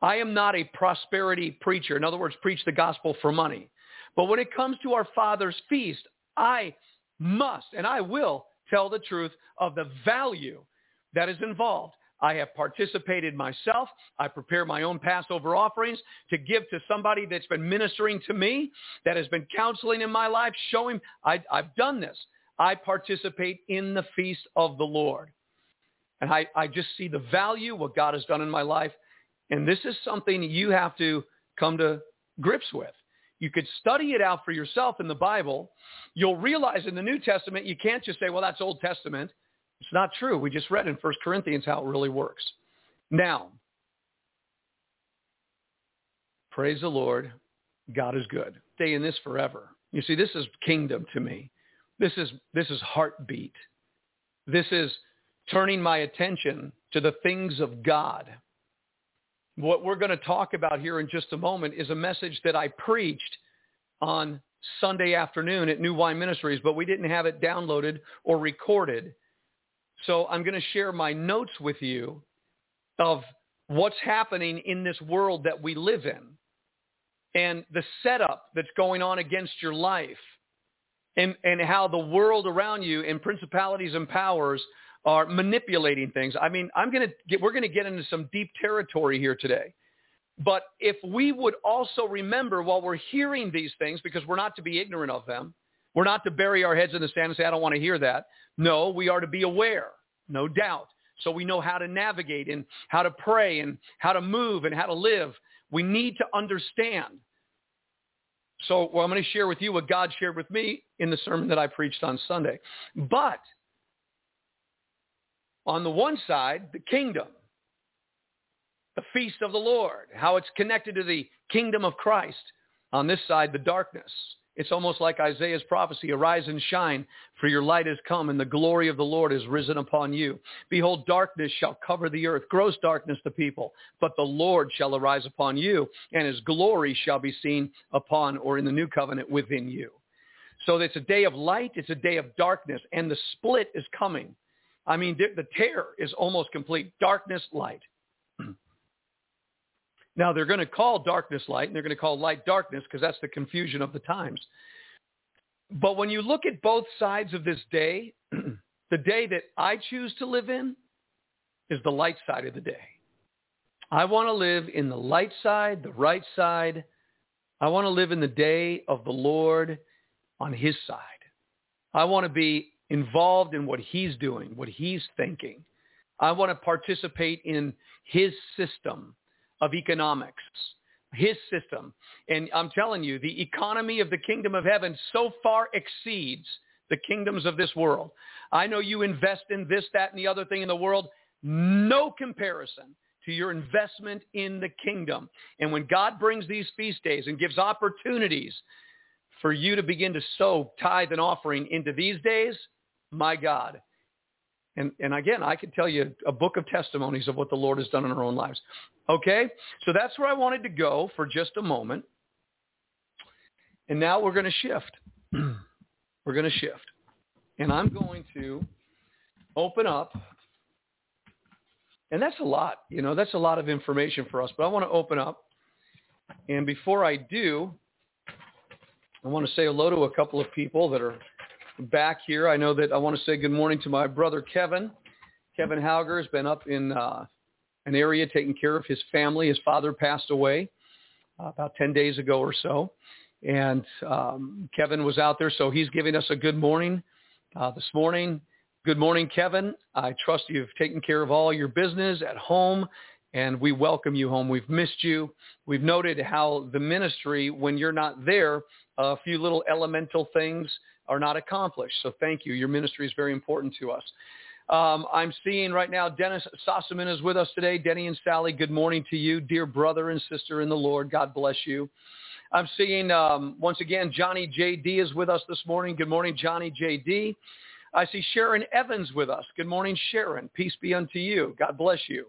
I am not a prosperity preacher. In other words, preach the gospel for money. But when it comes to our Father's feast, I must and I will tell the truth of the value that is involved. I have participated myself. I prepare my own Passover offerings to give to somebody that's been ministering to me, that has been counseling in my life, showing I, I've done this. I participate in the feast of the Lord. And I, I just see the value, what God has done in my life. And this is something you have to come to grips with. You could study it out for yourself in the Bible. You'll realize in the New Testament, you can't just say, well, that's Old Testament. It's not true. We just read in 1 Corinthians how it really works. Now, praise the Lord. God is good. Stay in this forever. You see, this is kingdom to me. This is, this is heartbeat. This is turning my attention to the things of God. What we're going to talk about here in just a moment is a message that I preached on Sunday afternoon at New Wine Ministries, but we didn't have it downloaded or recorded. So I'm going to share my notes with you of what's happening in this world that we live in and the setup that's going on against your life and, and how the world around you and principalities and powers are manipulating things. I mean, I'm going to get, we're going to get into some deep territory here today. But if we would also remember while we're hearing these things, because we're not to be ignorant of them, we're not to bury our heads in the sand and say, I don't want to hear that. No, we are to be aware, no doubt. So we know how to navigate and how to pray and how to move and how to live. We need to understand. So well, I'm going to share with you what God shared with me in the sermon that I preached on Sunday. But on the one side, the kingdom, the feast of the Lord, how it's connected to the kingdom of Christ. On this side, the darkness. It's almost like Isaiah's prophecy, arise and shine, for your light has come and the glory of the Lord is risen upon you. Behold, darkness shall cover the earth, gross darkness the people, but the Lord shall arise upon you, and his glory shall be seen upon or in the new covenant within you. So it's a day of light, it's a day of darkness, and the split is coming. I mean, the tear is almost complete. Darkness, light. now, they're going to call darkness light, and they're going to call light darkness because that's the confusion of the times. But when you look at both sides of this day, the day that I choose to live in is the light side of the day. I want to live in the light side, the right side. I want to live in the day of the Lord on his side. I want to be involved in what he's doing, what he's thinking. I want to participate in his system of economics, his system. And I'm telling you, the economy of the kingdom of heaven so far exceeds the kingdoms of this world. I know you invest in this, that, and the other thing in the world. No comparison to your investment in the kingdom. And when God brings these feast days and gives opportunities for you to begin to sow tithe and offering into these days, my God. And, and again, I could tell you a book of testimonies of what the Lord has done in our own lives. Okay? So that's where I wanted to go for just a moment. And now we're going to shift. we're going to shift. And I'm going to open up. And that's a lot. You know, that's a lot of information for us. But I want to open up. And before I do, I want to say hello to a couple of people that are back here. I know that I want to say good morning to my brother Kevin. Kevin Hauger has been up in uh, an area taking care of his family. His father passed away uh, about 10 days ago or so. And um, Kevin was out there, so he's giving us a good morning uh, this morning. Good morning, Kevin. I trust you've taken care of all your business at home and we welcome you home. We've missed you. We've noted how the ministry, when you're not there, a few little elemental things are not accomplished. So thank you. Your ministry is very important to us. Um, I'm seeing right now Dennis Sossaman is with us today. Denny and Sally, good morning to you, dear brother and sister in the Lord. God bless you. I'm seeing um, once again Johnny J.D. is with us this morning. Good morning, Johnny J.D. I see Sharon Evans with us. Good morning, Sharon. Peace be unto you. God bless you.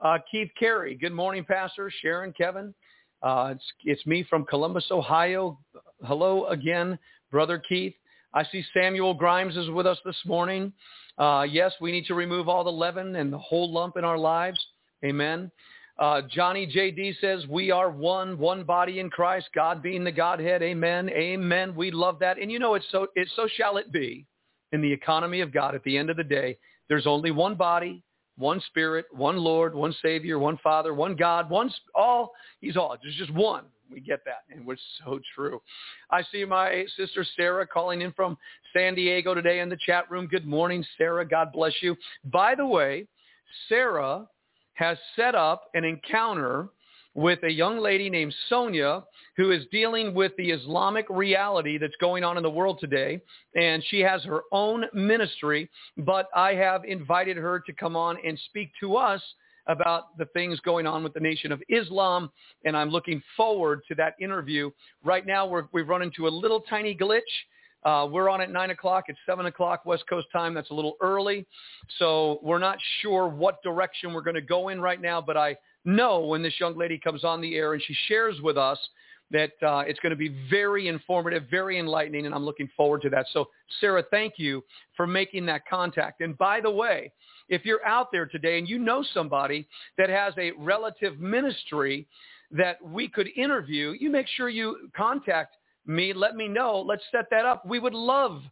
Uh, Keith Carey, good morning, Pastor. Sharon, Kevin. Uh, it's, it's me from Columbus, Ohio. Hello again, Brother Keith. I see Samuel Grimes is with us this morning. Uh, yes, we need to remove all the leaven and the whole lump in our lives. Amen. Uh, Johnny J.D. says, we are one, one body in Christ, God being the Godhead. Amen. Amen. We love that. And you know, it's so, it, so shall it be in the economy of God at the end of the day. There's only one body, one Spirit, one Lord, one Savior, one Father, one God, one all. He's all. There's just one. We get that, and it's so true. I see my sister Sarah calling in from San Diego today in the chat room. Good morning, Sarah. God bless you. By the way, Sarah has set up an encounter with a young lady named Sonia who is dealing with the Islamic reality that's going on in the world today. And she has her own ministry, but I have invited her to come on and speak to us about the things going on with the Nation of Islam, and I'm looking forward to that interview. Right now, we have run into a little tiny glitch. Uh, we're on at 9 o'clock. It's 7 o'clock West Coast time. That's a little early. So we're not sure what direction we're going to go in right now, but I know when this young lady comes on the air and she shares with us that uh, it's going to be very informative, very enlightening, and I'm looking forward to that. So, Sarah, thank you for making that contact. And by the way, if you're out there today and you know somebody that has a relative ministry that we could interview, you make sure you contact me. Let me know. Let's set that up. We would love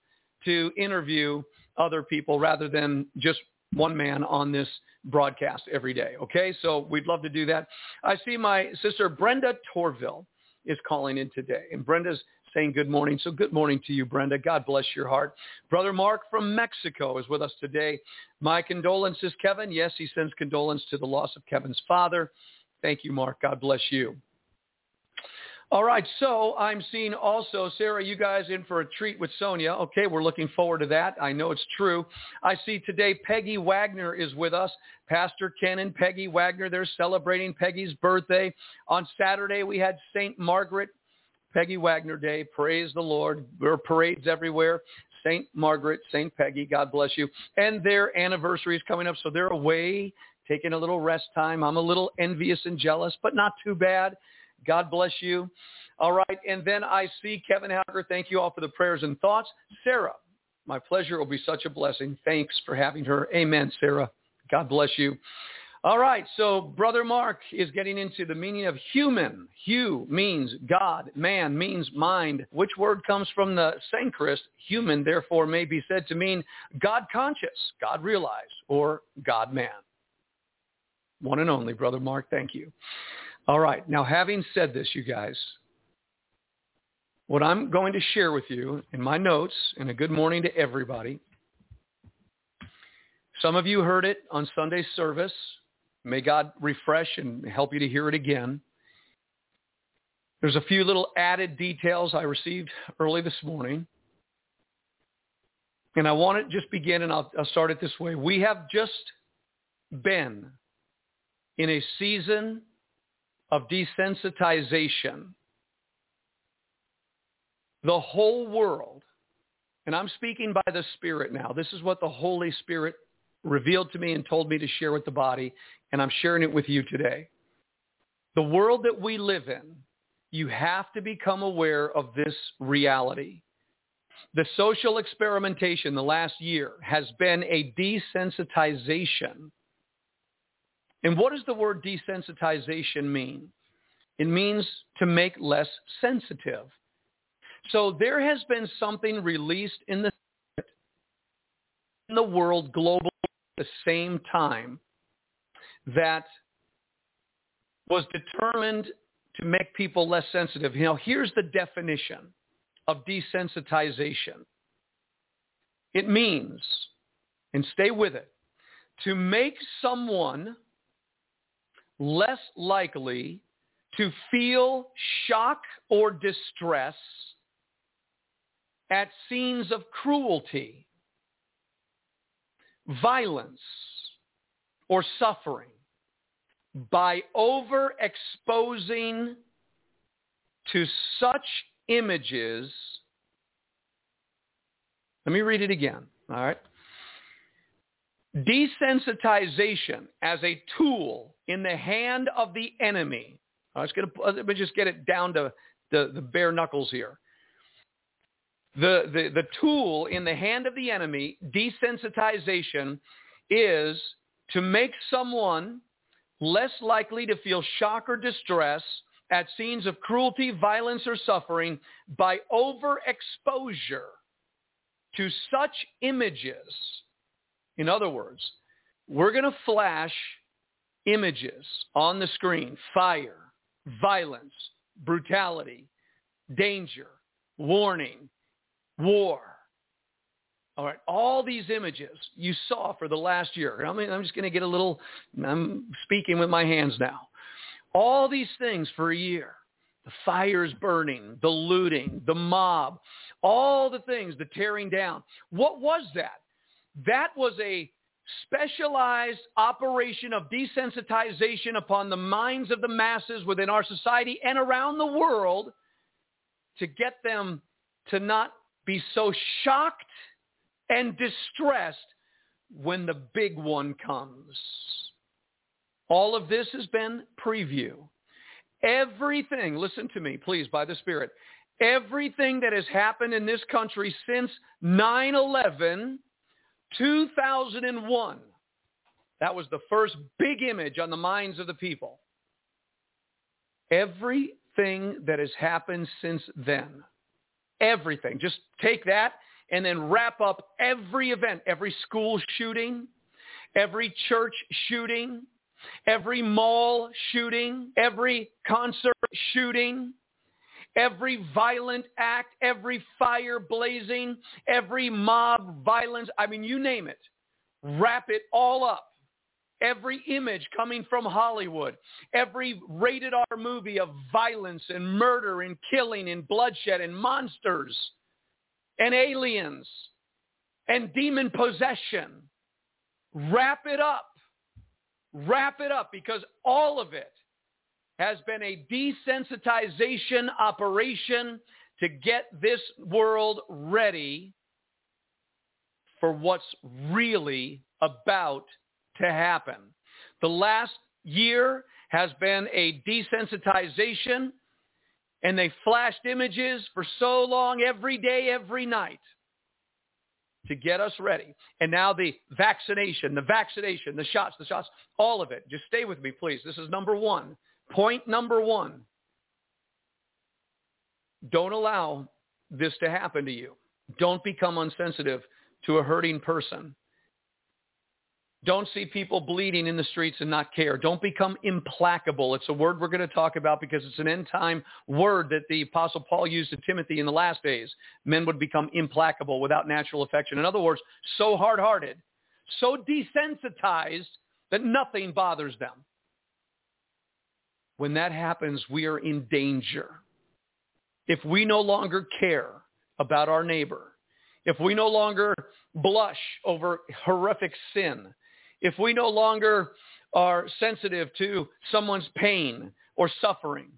to interview other people rather than just one man on this broadcast every day. Okay, so we'd love to do that. I see my sister Brenda Torville is calling in today, and Brenda's saying good morning. So good morning to you, Brenda. God bless your heart. Brother Mark from Mexico is with us today. My condolences, Kevin. Yes, he sends condolences to the loss of Kevin's father. Thank you, Mark. God bless you. All right, so I'm seeing also, Sarah, you guys in for a treat with Sonia. Okay, we're looking forward to that. I know it's true. I see today Peggy Wagner is with us. Pastor Ken and Peggy Wagner, they're celebrating Peggy's birthday. On Saturday, we had St. Margaret Peggy Wagner Day. Praise the Lord. There are parades everywhere. St. Margaret, St. Peggy, God bless you. And their anniversary is coming up, so they're away, taking a little rest time. I'm a little envious and jealous, but not too bad. God bless you. All right. And then I see Kevin Hauger. Thank you all for the prayers and thoughts. Sarah, My pleasure. It will be such a blessing. Thanks for having her. Amen, Sarah. God bless you. All right, so Brother Mark is getting into the meaning of human. Hu means God. Man means mind. Which word comes from the Sanskrit? Human, therefore, may be said to mean God conscious, God realized, or God man. One and only, Brother Mark. Thank you. All right, now having said this, you guys, what I'm going to share with you in my notes, and a good morning to everybody. Some of you heard it on Sunday service. May God refresh and help you to hear it again. There's a few little added details I received early this morning. And I want to just begin, and I'll, I'll start it this way. We have just been in a season of desensitization. The whole world, and I'm speaking by the Spirit now. This is what the Holy Spirit revealed to me and told me to share with the body, and I'm sharing it with you today. The world that we live in, you have to become aware of this reality. The social experimentation the last year has been a desensitization. And what does the word desensitization mean? It means to make less sensitive. So there has been something released in the in the world globally at the same time that was determined to make people less sensitive. Know, here's the definition of desensitization. It means, and stay with it, to make someone less likely to feel shock or distress at scenes of cruelty violence or suffering by overexposing to such images. Let me read it again. All right. Desensitization as a tool in the hand of the enemy. I was going to let me just get it down to the, the bare knuckles here the, the, the tool in the hand of the enemy, desensitization, is to make someone less likely to feel shock or distress at scenes of cruelty, violence, or suffering by overexposure to such images. In other words, we're going to flash images on the screen, fire, violence, brutality, danger, warning, war. All right, all these images you saw for the last year. I mean, I'm just going to get a little, I'm speaking with my hands now. All these things for a year. The fires burning, the looting, the mob, all the things, the tearing down. What was that? That was a specialized operation of desensitization upon the minds of the masses within our society and around the world to get them to not be so shocked and distressed when the big one comes. All of this has been preview. Everything, listen to me, please, by the Spirit. Everything that has happened in this country since 9-11, 2001, that was the first big image on the minds of the people. Everything that has happened since then everything. Just take that and then wrap up every event, every school shooting, every church shooting, every mall shooting, every concert shooting, every violent act, every fire blazing, every mob violence. I mean, you name it. Wrap it all up every image coming from Hollywood, every rated R movie of violence and murder and killing and bloodshed and monsters and aliens and demon possession. Wrap it up. Wrap it up because all of it has been a desensitization operation to get this world ready for what's really about to happen. The last year has been a desensitization and they flashed images for so long every day, every night. to get us ready. And now the vaccination, the vaccination, the shots, the shots, all of it. Just stay with me, please. This is number one. Point number one. Don't allow this to happen to you. Don't become unsensitive to a hurting person. Don't see people bleeding in the streets and not care. Don't become implacable. It's a word we're going to talk about because it's an end time word that the Apostle Paul used to Timothy in the last days. Men would become implacable without natural affection. In other words, so hard-hearted, so desensitized that nothing bothers them. When that happens, we are in danger. If we no longer care about our neighbor, if we no longer blush over horrific sin, if we no longer are sensitive to someone's pain or suffering,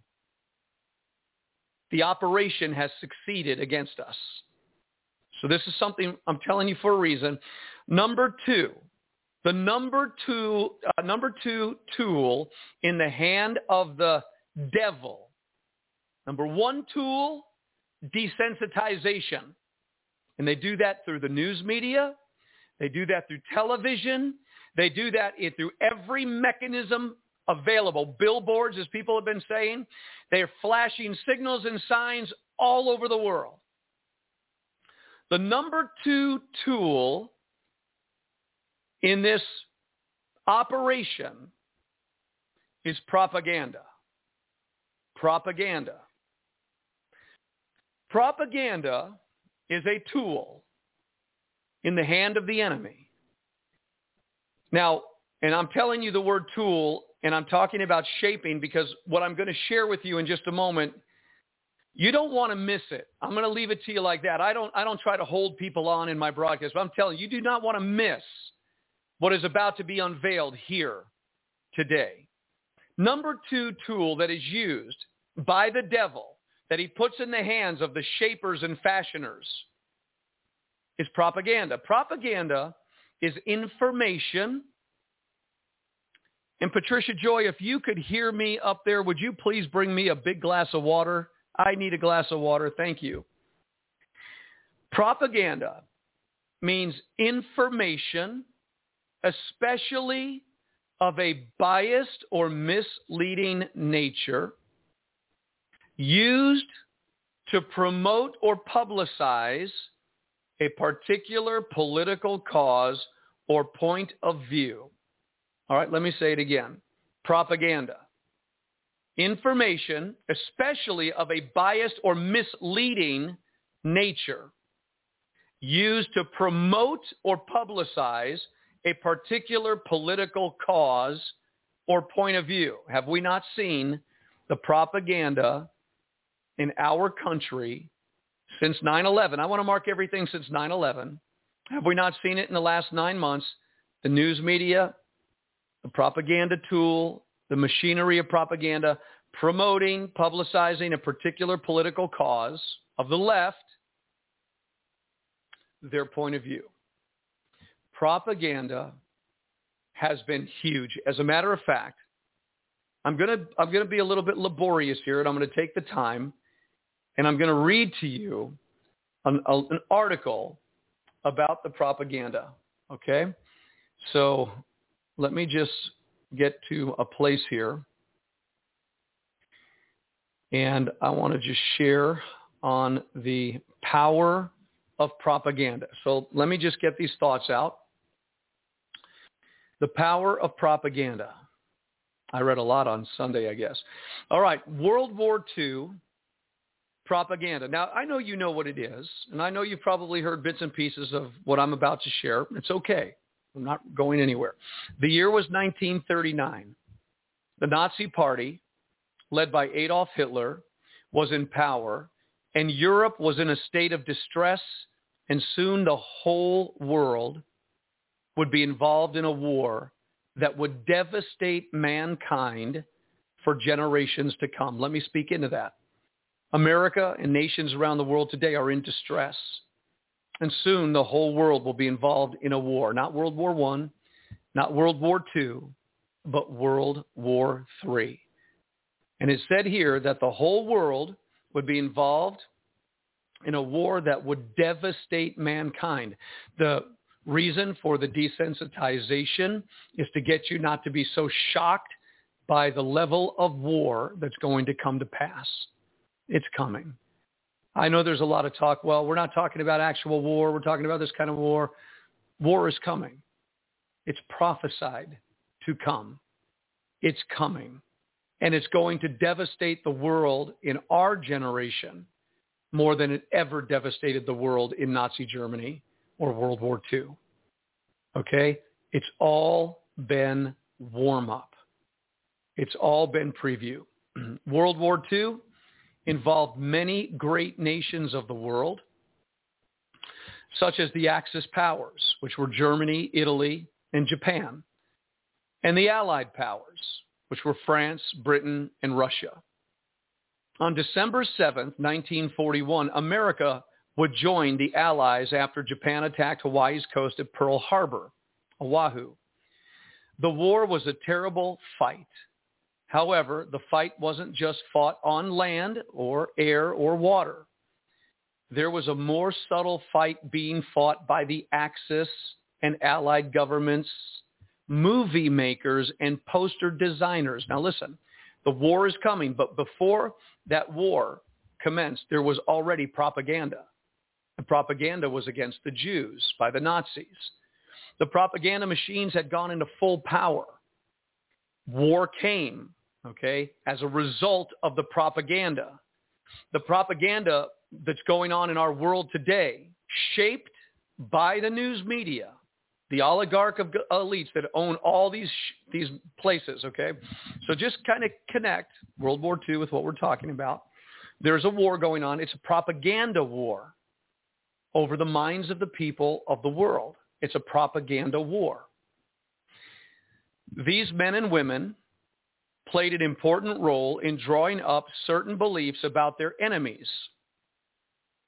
the operation has succeeded against us. So this is something I'm telling you for a reason. Number two, the number two, uh, number two tool in the hand of the devil. Number one tool, desensitization. And they do that through the news media. They do that through television. They do that through every mechanism available. Billboards, as people have been saying, they are flashing signals and signs all over the world. The number two tool in this operation is propaganda. Propaganda. Propaganda is a tool in the hand of the enemy now, and I'm telling you the word tool, and I'm talking about shaping because what I'm going to share with you in just a moment, you don't want to miss it. I'm going to leave it to you like that. I don't, I don't try to hold people on in my broadcast, but I'm telling you, you do not want to miss what is about to be unveiled here today. Number two tool that is used by the devil that he puts in the hands of the shapers and fashioners is propaganda. Propaganda is information. And Patricia Joy, if you could hear me up there, would you please bring me a big glass of water? I need a glass of water. Thank you. Propaganda means information, especially of a biased or misleading nature, used to promote or publicize a particular political cause or point of view. All right, let me say it again. Propaganda. Information, especially of a biased or misleading nature, used to promote or publicize a particular political cause or point of view. Have we not seen the propaganda in our country since 9-11. I want to mark everything since 9-11. Have we not seen it in the last nine months? The news media, the propaganda tool, the machinery of propaganda, promoting, publicizing a particular political cause of the left, their point of view. Propaganda has been huge. As a matter of fact, I'm going to I'm going to be a little bit laborious here and I'm going to take the time and I'm going to read to you an, an article about the propaganda. Okay? So let me just get to a place here. And I want to just share on the power of propaganda. So let me just get these thoughts out. The power of propaganda. I read a lot on Sunday, I guess. All right, World War II propaganda. Now, I know you know what it is, and I know you've probably heard bits and pieces of what I'm about to share. It's okay. I'm not going anywhere. The year was 1939. The Nazi Party, led by Adolf Hitler, was in power, and Europe was in a state of distress, and soon the whole world would be involved in a war that would devastate mankind for generations to come. Let me speak into that. America and nations around the world today are in distress. And soon the whole world will be involved in a war, not World War I, not World War II, but World War III. And it said here that the whole world would be involved in a war that would devastate mankind. The reason for the desensitization is to get you not to be so shocked by the level of war that's going to come to pass. It's coming. I know there's a lot of talk. Well, we're not talking about actual war. We're talking about this kind of war. War is coming. It's prophesied to come. It's coming. And it's going to devastate the world in our generation more than it ever devastated the world in Nazi Germany or World War II. Okay? It's all been warm up. It's all been preview. World War II involved many great nations of the world, such as the Axis powers, which were Germany, Italy, and Japan, and the Allied powers, which were France, Britain, and Russia. On December 7, 1941, America would join the Allies after Japan attacked Hawaii's coast at Pearl Harbor, Oahu. The war was a terrible fight. However, the fight wasn't just fought on land or air or water. There was a more subtle fight being fought by the Axis and Allied governments, movie makers, and poster designers. Now listen, the war is coming, but before that war commenced, there was already propaganda. The propaganda was against the Jews by the Nazis. The propaganda machines had gone into full power. War came, okay, as a result of the propaganda. The propaganda that's going on in our world today, shaped by the news media, the oligarch of elites that own all these these places. Okay, so just kind of connect World War II with what we're talking about. There's a war going on. It's a propaganda war over the minds of the people of the world. It's a propaganda war. These men and women played an important role in drawing up certain beliefs about their enemies.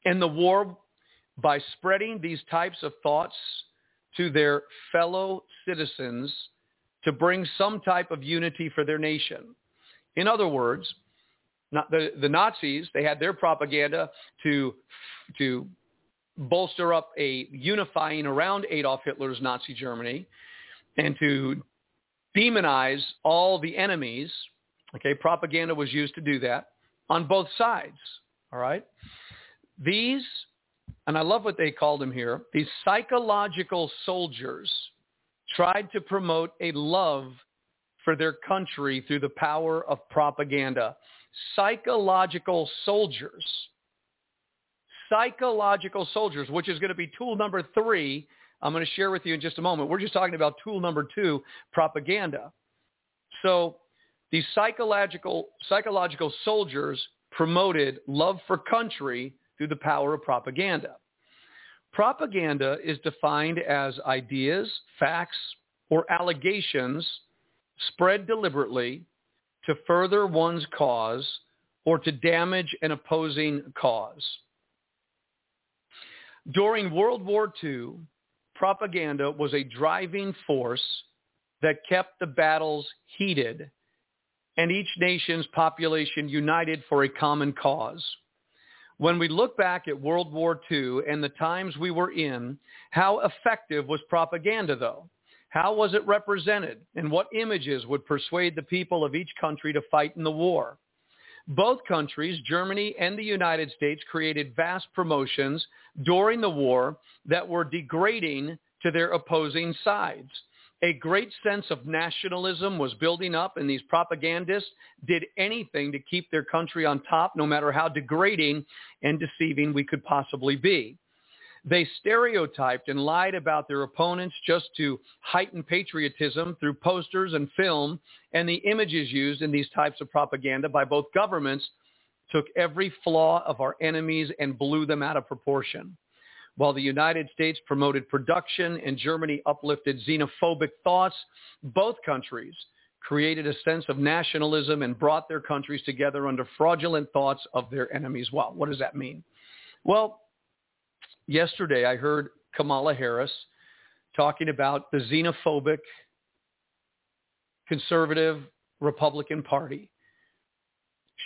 And the war, by spreading these types of thoughts to their fellow citizens to bring some type of unity for their nation. In other words, the, the Nazis, they had their propaganda to, to bolster up a unifying around Adolf Hitler's Nazi Germany and to demonize all the enemies. Okay, propaganda was used to do that on both sides. All right. These and I love what they called them here, these psychological soldiers tried to promote a love for their country through the power of propaganda. Psychological soldiers. Psychological soldiers, which is going to be tool number three. I'm going to share with you in just a moment. We're just talking about tool number two, propaganda. So these psychological, psychological soldiers promoted love for country through the power of propaganda. Propaganda is defined as ideas, facts, or allegations spread deliberately to further one's cause or to damage an opposing cause. During World War II, propaganda was a driving force that kept the battles heated and each nation's population united for a common cause. When we look back at World War II and the times we were in, how effective was propaganda, though? How was it represented? And what images would persuade the people of each country to fight in the war? Both countries, Germany and the United States, created vast promotions during the war that were degrading to their opposing sides a great sense of nationalism was building up and these propagandists did anything to keep their country on top no matter how degrading and deceiving we could possibly be. They stereotyped and lied about their opponents just to heighten patriotism through posters and film and the images used in these types of propaganda by both governments took every flaw of our enemies and blew them out of proportion. While the United States promoted production and Germany uplifted xenophobic thoughts, both countries created a sense of nationalism and brought their countries together under fraudulent thoughts of their enemies. Well, what does that mean? Well, yesterday I heard Kamala Harris talking about the xenophobic conservative Republican Party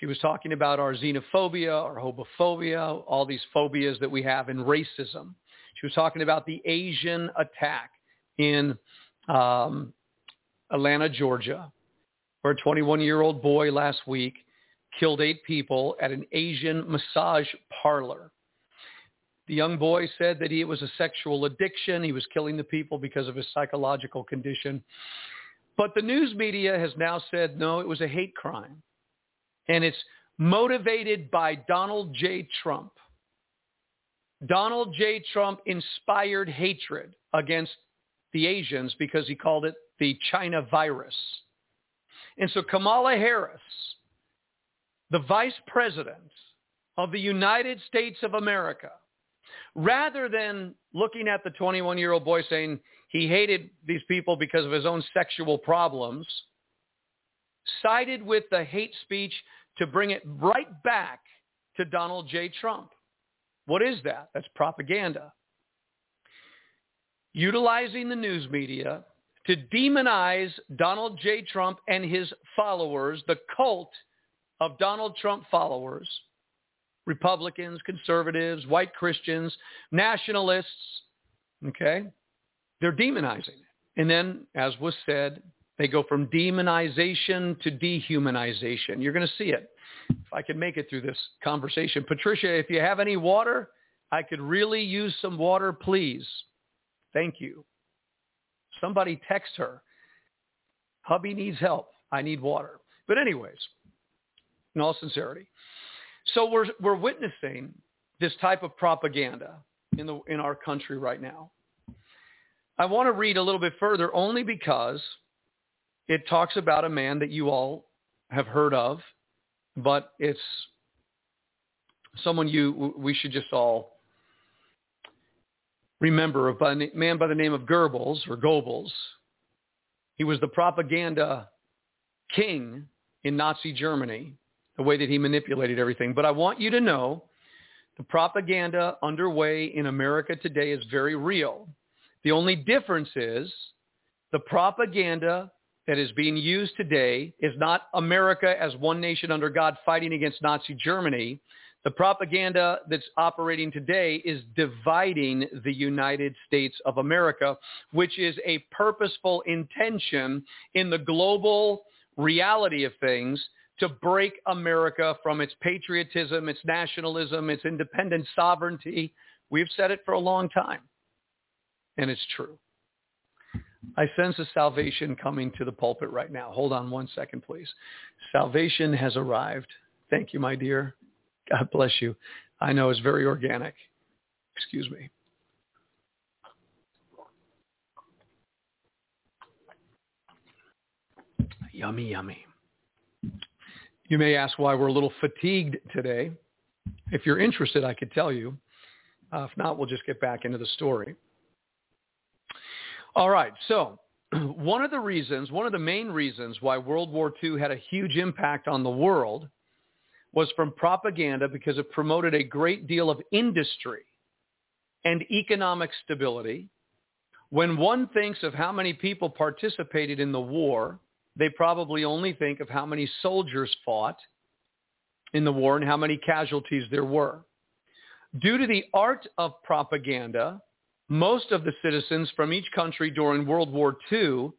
She was talking about our xenophobia, our homophobia, all these phobias that we have in racism. She was talking about the Asian attack in um, Atlanta, Georgia, where a 21-year-old boy last week killed eight people at an Asian massage parlor. The young boy said that he, it was a sexual addiction. He was killing the people because of his psychological condition. But the news media has now said, no, it was a hate crime. And it's motivated by Donald J. Trump. Donald J. Trump inspired hatred against the Asians because he called it the China virus. And so Kamala Harris, the vice president of the United States of America, rather than looking at the 21-year-old boy saying he hated these people because of his own sexual problems, sided with the hate speech to bring it right back to Donald J. Trump. What is that? That's propaganda. Utilizing the news media to demonize Donald J. Trump and his followers, the cult of Donald Trump followers, Republicans, conservatives, white Christians, nationalists, okay? They're demonizing. And then, as was said, they go from demonization to dehumanization. You're going to see it if I can make it through this conversation. Patricia, if you have any water, I could really use some water, please. Thank you. Somebody text her. Hubby needs help. I need water. But anyways, in all sincerity. So we're, we're witnessing this type of propaganda in, the, in our country right now. I want to read a little bit further only because it talks about a man that you all have heard of, but it's someone you we should just all remember a man by the name of Goebbels or Goebbels. He was the propaganda king in Nazi Germany, the way that he manipulated everything. But I want you to know the propaganda underway in America today is very real. The only difference is the propaganda that is being used today is not America as one nation under God fighting against Nazi Germany. The propaganda that's operating today is dividing the United States of America, which is a purposeful intention in the global reality of things to break America from its patriotism, its nationalism, its independent sovereignty. We've said it for a long time, and it's true. I sense a salvation coming to the pulpit right now. Hold on one second, please. Salvation has arrived. Thank you, my dear. God bless you. I know it's very organic. Excuse me. Yummy, yummy. You may ask why we're a little fatigued today. If you're interested, I could tell you. Uh, if not, we'll just get back into the story. All right. So one of the reasons, one of the main reasons why World War II had a huge impact on the world was from propaganda because it promoted a great deal of industry and economic stability. When one thinks of how many people participated in the war, they probably only think of how many soldiers fought in the war and how many casualties there were. Due to the art of propaganda, most of the citizens from each country during World War II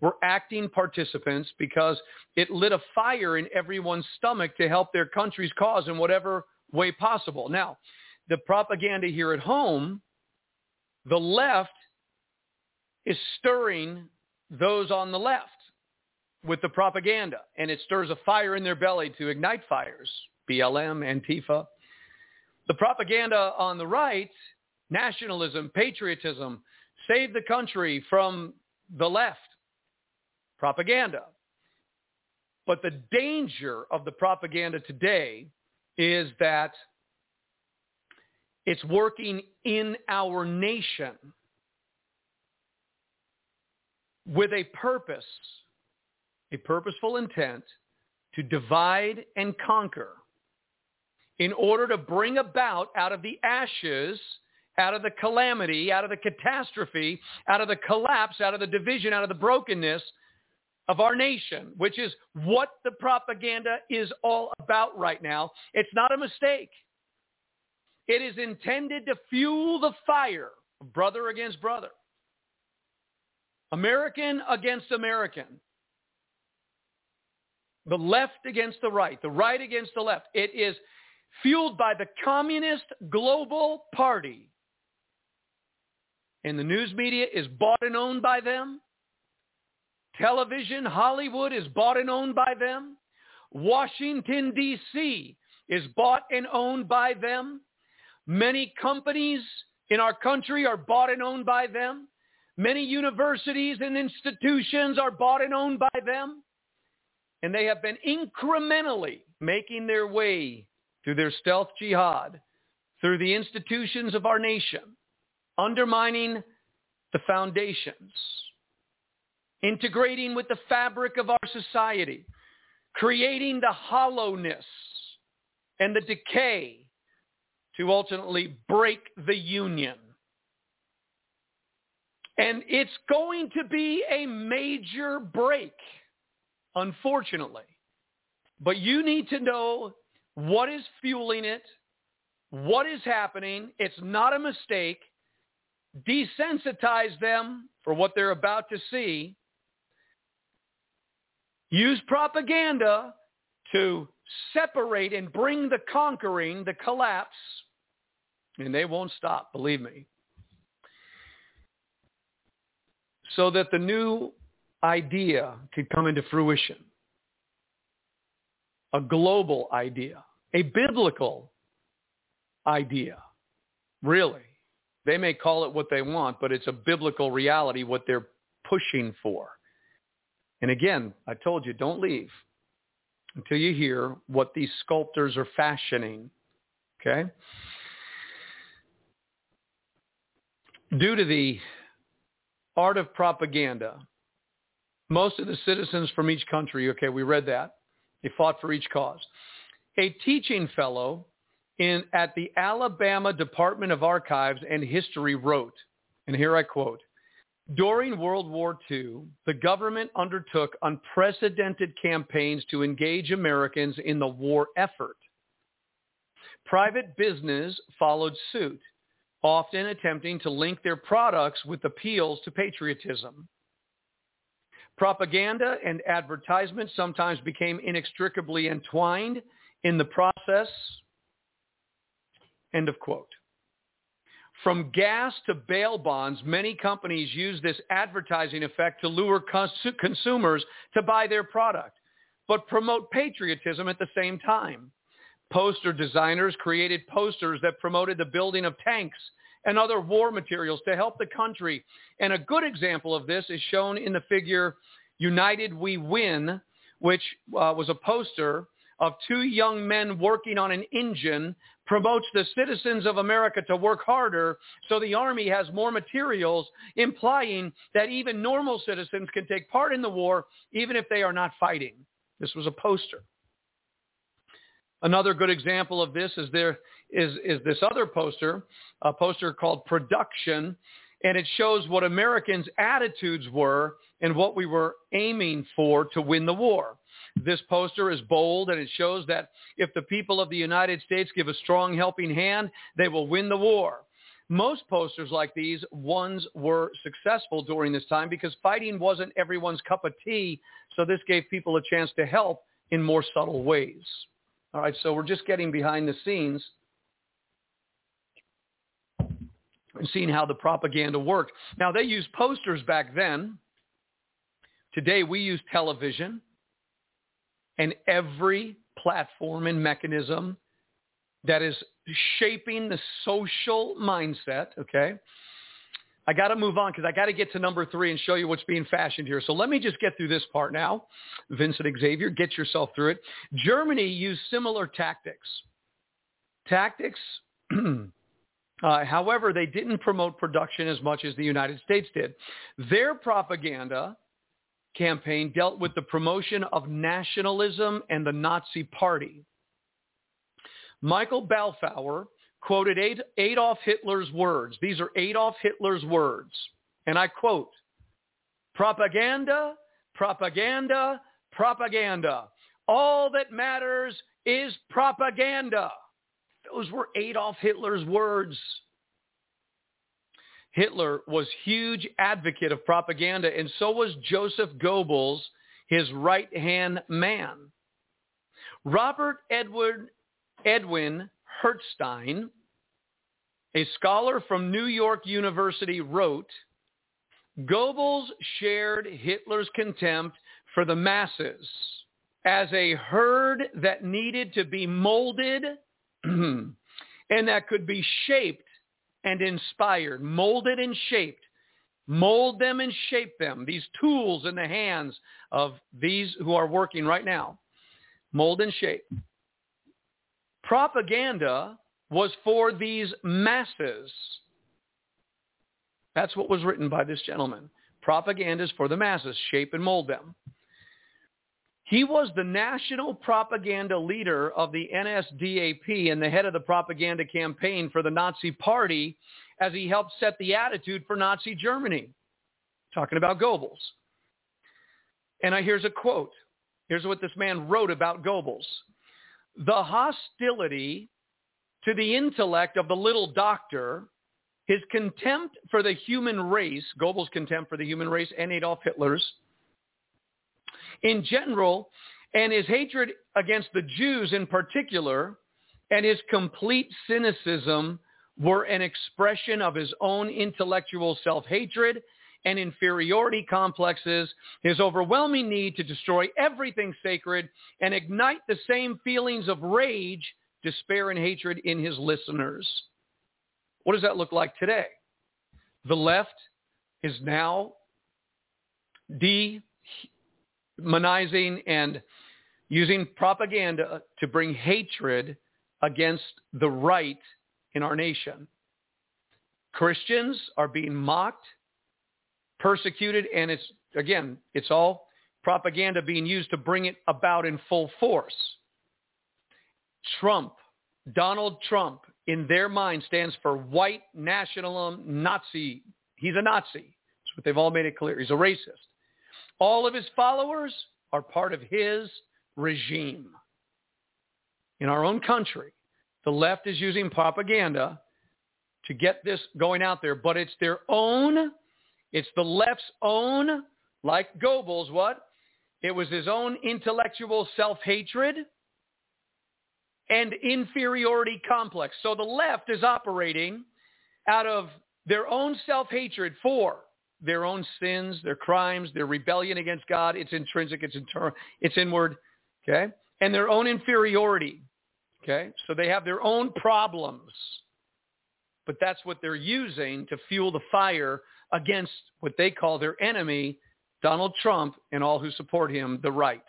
were acting participants because it lit a fire in everyone's stomach to help their country's cause in whatever way possible. Now, the propaganda here at home, the left is stirring those on the left with the propaganda, and it stirs a fire in their belly to ignite fires, BLM, Antifa. The propaganda on the right nationalism, patriotism, save the country from the left, propaganda. But the danger of the propaganda today is that it's working in our nation with a purpose, a purposeful intent to divide and conquer in order to bring about out of the ashes out of the calamity, out of the catastrophe, out of the collapse, out of the division, out of the brokenness, of our nation, which is what the propaganda is all about right now. It's not a mistake. It is intended to fuel the fire of brother against brother, American against American, the left against the right, the right against the left. It is fueled by the Communist Global Party. And the news media is bought and owned by them. Television, Hollywood is bought and owned by them. Washington, D.C. is bought and owned by them. Many companies in our country are bought and owned by them. Many universities and institutions are bought and owned by them. And they have been incrementally making their way through their stealth jihad, through the institutions of our nation, undermining the foundations integrating with the fabric of our society, creating the hollowness and the decay to ultimately break the union. And it's going to be a major break, unfortunately. But you need to know what is fueling it, what is happening. It's not a mistake. Desensitize them for what they're about to see use propaganda to separate and bring the conquering, the collapse, and they won't stop, believe me. So that the new idea could come into fruition. A global idea, a biblical idea, really. They may call it what they want, but it's a biblical reality, what they're pushing for. And again, I told you, don't leave until you hear what these sculptors are fashioning. Okay? Due to the art of propaganda, most of the citizens from each country, okay, we read that, they fought for each cause. A teaching fellow in, at the Alabama Department of Archives and History wrote, and here I quote, during World War II, the government undertook unprecedented campaigns to engage Americans in the war effort. Private business followed suit, often attempting to link their products with appeals to patriotism. Propaganda and advertisement sometimes became inextricably entwined in the process. End of quote. From gas to bail bonds, many companies use this advertising effect to lure cons- consumers to buy their product, but promote patriotism at the same time. Poster designers created posters that promoted the building of tanks and other war materials to help the country. And a good example of this is shown in the figure United We Win, which uh, was a poster of two young men working on an engine promotes the citizens of America to work harder so the Army has more materials, implying that even normal citizens can take part in the war even if they are not fighting. This was a poster. Another good example of this is there is, is this other poster, a poster called Production, and it shows what Americans' attitudes were and what we were aiming for to win the war. This poster is bold and it shows that if the people of the United States give a strong helping hand, they will win the war. Most posters like these ones were successful during this time because fighting wasn't everyone's cup of tea. So this gave people a chance to help in more subtle ways. All right, so we're just getting behind the scenes and seeing how the propaganda worked. Now, they used posters back then. Today, we use television and every platform and mechanism that is shaping the social mindset, okay? I got to move on because I got to get to number three and show you what's being fashioned here. So let me just get through this part now. Vincent Xavier, get yourself through it. Germany used similar tactics. Tactics, uh, however, they didn't promote production as much as the United States did. Their propaganda campaign dealt with the promotion of nationalism and the Nazi Party. Michael Balfour quoted Adolf Hitler's words. These are Adolf Hitler's words. And I quote, propaganda propaganda, propaganda. All that matters is propaganda. Those were Adolf Hitler's words. Hitler was huge advocate of propaganda, and so was Joseph Goebbels, his right-hand man. Robert Edward Edwin Herzstein, a scholar from New York University, wrote, Goebbels shared Hitler's contempt for the masses as a herd that needed to be molded and that could be shaped and inspired, molded and shaped. Mold them and shape them, these tools in the hands of these who are working right now. Mold and shape. Propaganda was for these masses. That's what was written by this gentleman. Propaganda is for the masses. Shape and mold them. He was the national propaganda leader of the NSDAP and the head of the propaganda campaign for the Nazi Party as he helped set the attitude for Nazi Germany. Talking about Goebbels. And I, here's a quote. Here's what this man wrote about Goebbels. The hostility to the intellect of the little doctor, his contempt for the human race, Goebbels' contempt for the human race and Adolf Hitler's, in general, and his hatred against the Jews in particular, and his complete cynicism were an expression of his own intellectual self-hatred and inferiority complexes, his overwhelming need to destroy everything sacred and ignite the same feelings of rage, despair, and hatred in his listeners. What does that look like today? The left is now de demonizing and using propaganda to bring hatred against the right in our nation. Christians are being mocked, persecuted, and it's, again, it's all propaganda being used to bring it about in full force. Trump, Donald Trump, in their mind stands for white nationalism Nazi. He's a Nazi. That's what they've all made it clear. He's a racist. All of his followers are part of his regime. In our own country, the left is using propaganda to get this going out there, but it's their own, it's the left's own, like Goebbels, what? It was his own intellectual self-hatred and inferiority complex. So the left is operating out of their own self-hatred for their own sins, their crimes, their rebellion against God. It's intrinsic, it's internal, it's inward, okay? And their own inferiority, okay? So they have their own problems. But that's what they're using to fuel the fire against what they call their enemy, Donald Trump and all who support him, the right.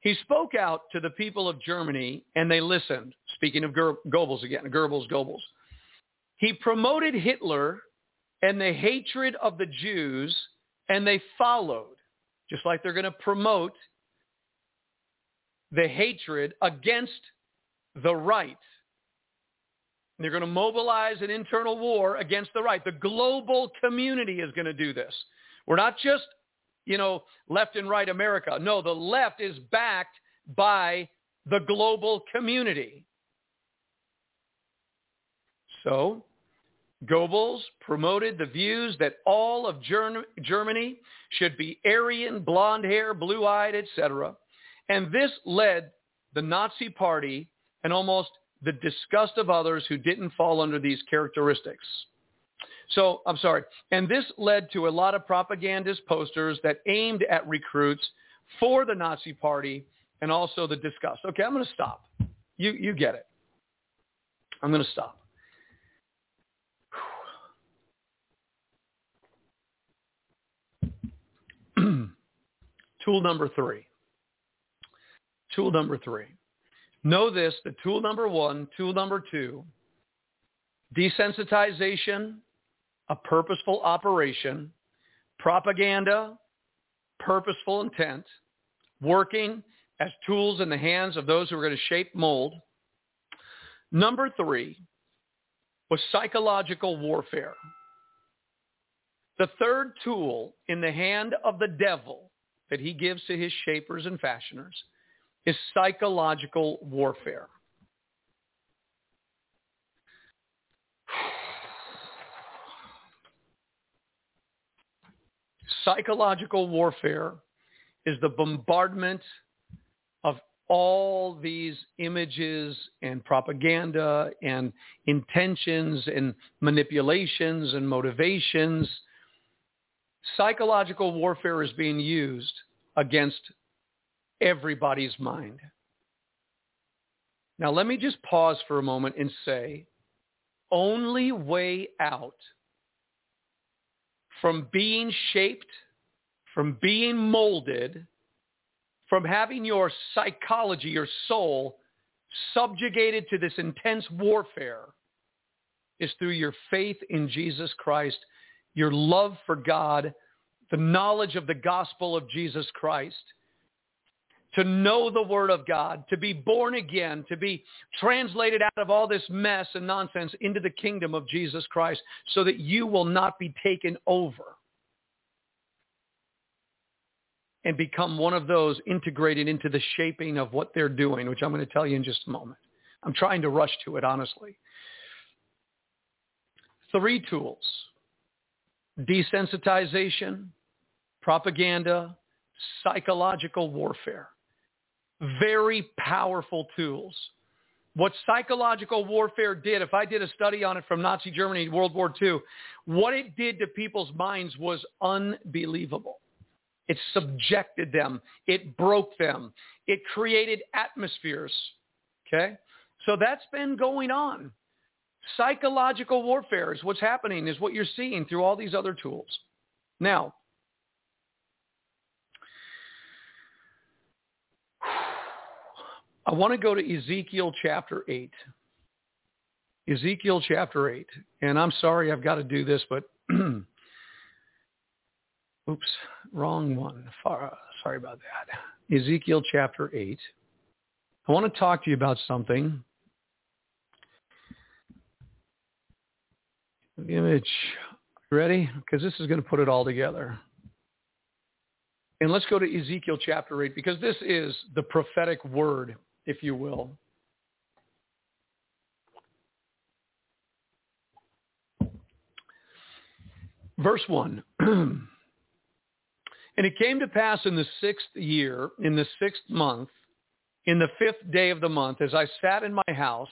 He spoke out to the people of Germany and they listened. Speaking of Goebbels again, Goebbels, Goebbels. He promoted Hitler and the hatred of the Jews, and they followed, just like they're going to promote the hatred against the right. They're going to mobilize an internal war against the right. The global community is going to do this. We're not just, you know, left and right America. No, the left is backed by the global community. So Goebbels promoted the views that all of Germany should be Aryan, blonde hair, blue-eyed, etc. And this led the Nazi party and almost the disgust of others who didn't fall under these characteristics. So, I'm sorry. And this led to a lot of propagandist posters that aimed at recruits for the Nazi party and also the disgust. Okay, I'm going to stop. You, you get it. I'm going to stop. Tool number three. Tool number three. Know this, the tool number one, tool number two, desensitization, a purposeful operation, propaganda, purposeful intent, working as tools in the hands of those who are going to shape mold. Number three was psychological warfare. The third tool in the hand of the devil that he gives to his shapers and fashioners is psychological warfare. Psychological warfare is the bombardment of all these images and propaganda and intentions and manipulations and motivations. Psychological warfare is being used against everybody's mind. Now, let me just pause for a moment and say, only way out from being shaped, from being molded, from having your psychology, your soul, subjugated to this intense warfare is through your faith in Jesus Christ, your love for God, the knowledge of the gospel of Jesus Christ, to know the word of God, to be born again, to be translated out of all this mess and nonsense into the kingdom of Jesus Christ so that you will not be taken over and become one of those integrated into the shaping of what they're doing, which I'm going to tell you in just a moment. I'm trying to rush to it, honestly. Three tools. Desensitization, propaganda, psychological warfare very powerful tools. What psychological warfare did, if I did a study on it from Nazi Germany, World War II, what it did to people's minds was unbelievable. It subjected them. It broke them. It created atmospheres. Okay? So that's been going on. Psychological warfare is what's happening, is what you're seeing through all these other tools. Now, I want to go to Ezekiel chapter 8. Ezekiel chapter 8. And I'm sorry I've got to do this, but oops, wrong one. Sorry about that. Ezekiel chapter 8. I want to talk to you about something. Image. Ready? Because this is going to put it all together. And let's go to Ezekiel chapter 8 because this is the prophetic word if you will. Verse 1. and it came to pass in the sixth year, in the sixth month, in the fifth day of the month, as I sat in my house,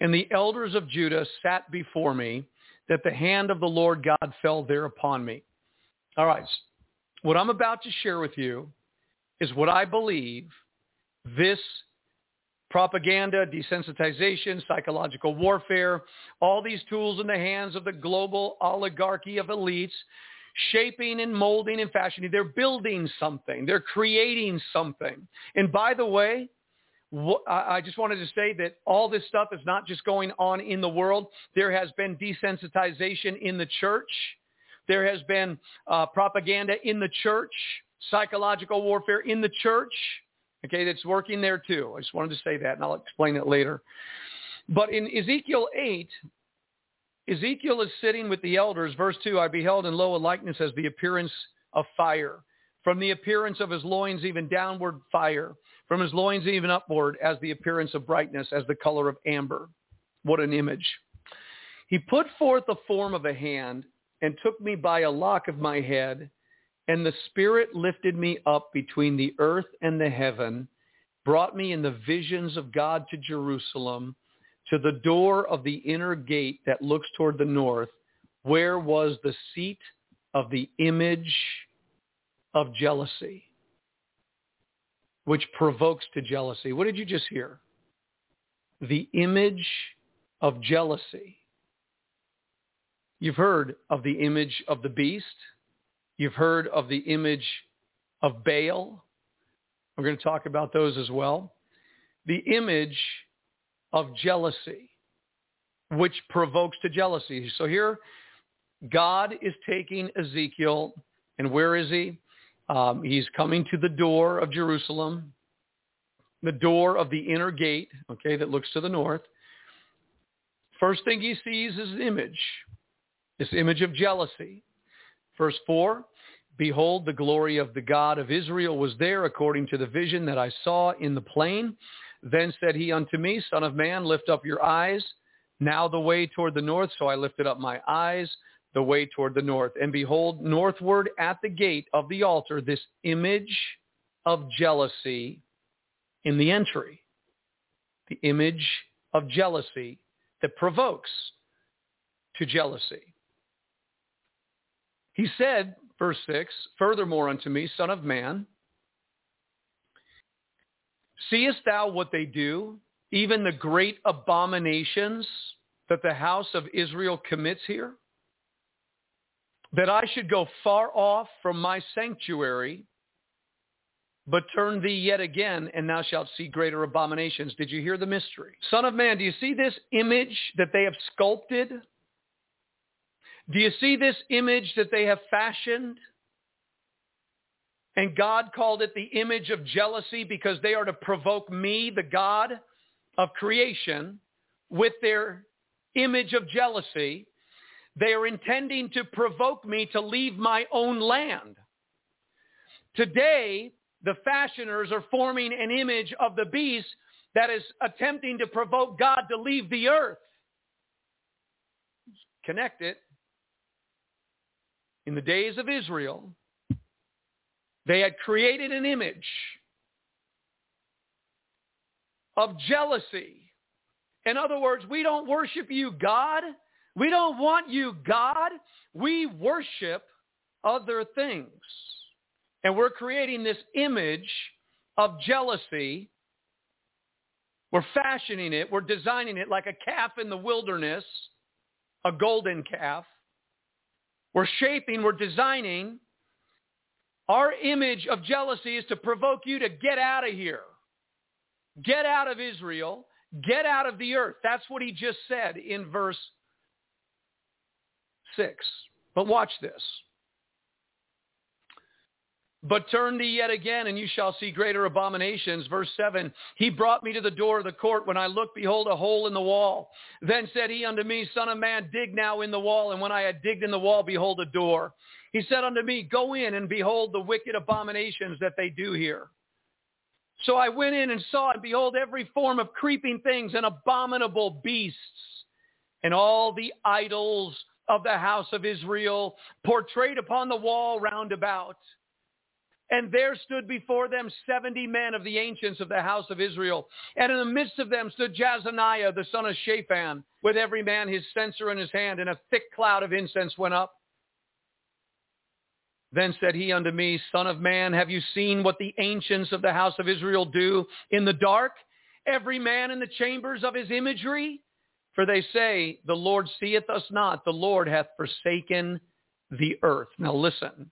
and the elders of Judah sat before me, that the hand of the Lord God fell there upon me. All right. What I'm about to share with you is what I believe this propaganda, desensitization, psychological warfare, all these tools in the hands of the global oligarchy of elites, shaping and molding and fashioning. They're building something. They're creating something. And by the way, I just wanted to say that all this stuff is not just going on in the world. There has been desensitization in the church. There has been uh, propaganda in the church, psychological warfare in the church. Okay, that's working there too. I just wanted to say that, and I'll explain it later. But in Ezekiel 8, Ezekiel is sitting with the elders. Verse 2, I beheld and lo, a likeness as the appearance of fire. From the appearance of his loins even downward fire. From his loins even upward as the appearance of brightness, as the color of amber. What an image. He put forth the form of a hand and took me by a lock of my head and the Spirit lifted me up between the earth and the heaven, brought me in the visions of God to Jerusalem, to the door of the inner gate that looks toward the north, where was the seat of the image of jealousy, which provokes to jealousy. What did you just hear? The image of jealousy. You've heard of the image of the beast You've heard of the image of Baal. We're going to talk about those as well. The image of jealousy, which provokes to jealousy. So here, God is taking Ezekiel, and where is he? Um, he's coming to the door of Jerusalem, the door of the inner gate, okay, that looks to the north. First thing he sees is an image, this image of jealousy. Verse 4, Behold, the glory of the God of Israel was there according to the vision that I saw in the plain. Then said he unto me, Son of man, lift up your eyes. Now the way toward the north. So I lifted up my eyes, the way toward the north. And behold, northward at the gate of the altar, this image of jealousy in the entry. The image of jealousy that provokes to jealousy. He said, verse 6, Furthermore unto me, Son of man, seest thou what they do, even the great abominations that the house of Israel commits here? That I should go far off from my sanctuary, but turn thee yet again, and thou shalt see greater abominations. Did you hear the mystery? Son of man, do you see this image that they have sculpted do you see this image that they have fashioned? And God called it the image of jealousy because they are to provoke me, the God of creation, with their image of jealousy. They are intending to provoke me to leave my own land. Today, the fashioners are forming an image of the beast that is attempting to provoke God to leave the earth. Connect it in the days of Israel, they had created an image of jealousy. In other words, we don't worship you, God. We don't want you, God. We worship other things. And we're creating this image of jealousy. We're fashioning it. We're designing it like a calf in the wilderness, a golden calf. We're shaping, we're designing. Our image of jealousy is to provoke you to get out of here. Get out of Israel. Get out of the earth. That's what he just said in verse 6. But watch this. But turn thee yet again, and you shall see greater abominations. Verse 7, He brought me to the door of the court. When I looked, behold, a hole in the wall. Then said he unto me, Son of man, dig now in the wall. And when I had digged in the wall, behold, a door. He said unto me, Go in and behold the wicked abominations that they do here. So I went in and saw, and behold, every form of creeping things and abominable beasts, and all the idols of the house of Israel portrayed upon the wall round about. And there stood before them seventy men of the ancients of the house of Israel. And in the midst of them stood Jaazaniah, the son of Shaphan, with every man his censer in his hand, and a thick cloud of incense went up. Then said he unto me, Son of man, have you seen what the ancients of the house of Israel do in the dark? Every man in the chambers of his imagery? For they say, the Lord seeth us not. The Lord hath forsaken the earth. Now listen.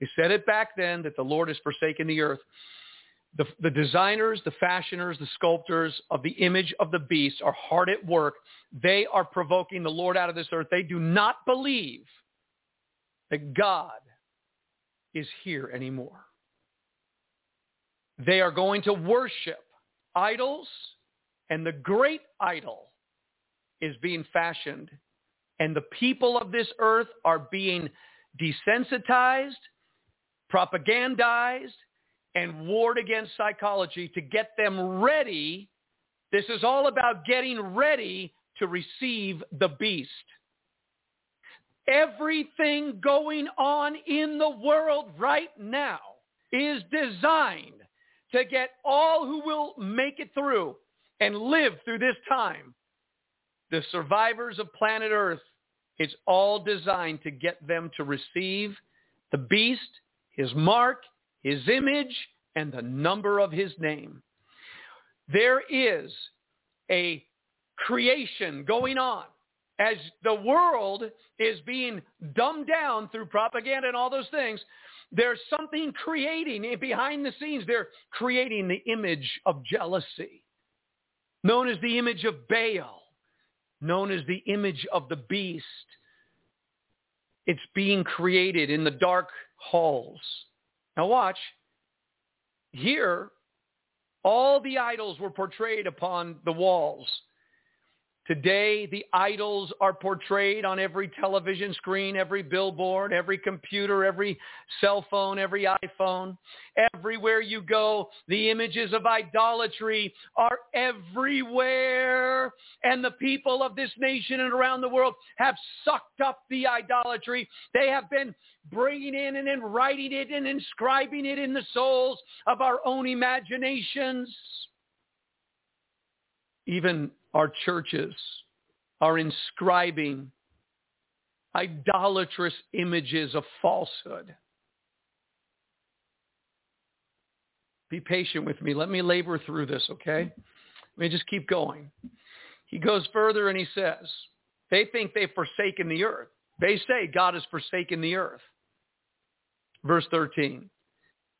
They said it back then that the Lord has forsaken the earth. The, the, designers, the fashioners, the sculptors of the image of the beast are hard at work. They are provoking the Lord out of this earth. They do not believe that God is here anymore. They are going to worship idols, and the great idol is being fashioned. And the people of this earth are being desensitized propagandized and warred against psychology to get them ready. This is all about getting ready to receive the beast. Everything going on in the world right now is designed to get all who will make it through and live through this time. The survivors of planet Earth, it's all designed to get them to receive the beast his mark, his image, and the number of his name. There is a creation going on as the world is being dumbed down through propaganda and all those things. There's something creating behind the scenes. They're creating the image of jealousy, known as the image of Baal, known as the image of the beast. It's being created in the dark halls. Now watch. Here, all the idols were portrayed upon the walls Today, the idols are portrayed on every television screen, every billboard, every computer, every cell phone, every iPhone. Everywhere you go, the images of idolatry are everywhere. And the people of this nation and around the world have sucked up the idolatry. They have been bringing in and then writing it and inscribing it in the souls of our own imaginations. Even our churches are inscribing idolatrous images of falsehood. Be patient with me. Let me labor through this, okay? Let me just keep going. He goes further and he says, they think they've forsaken the earth. They say God has forsaken the earth. Verse 13.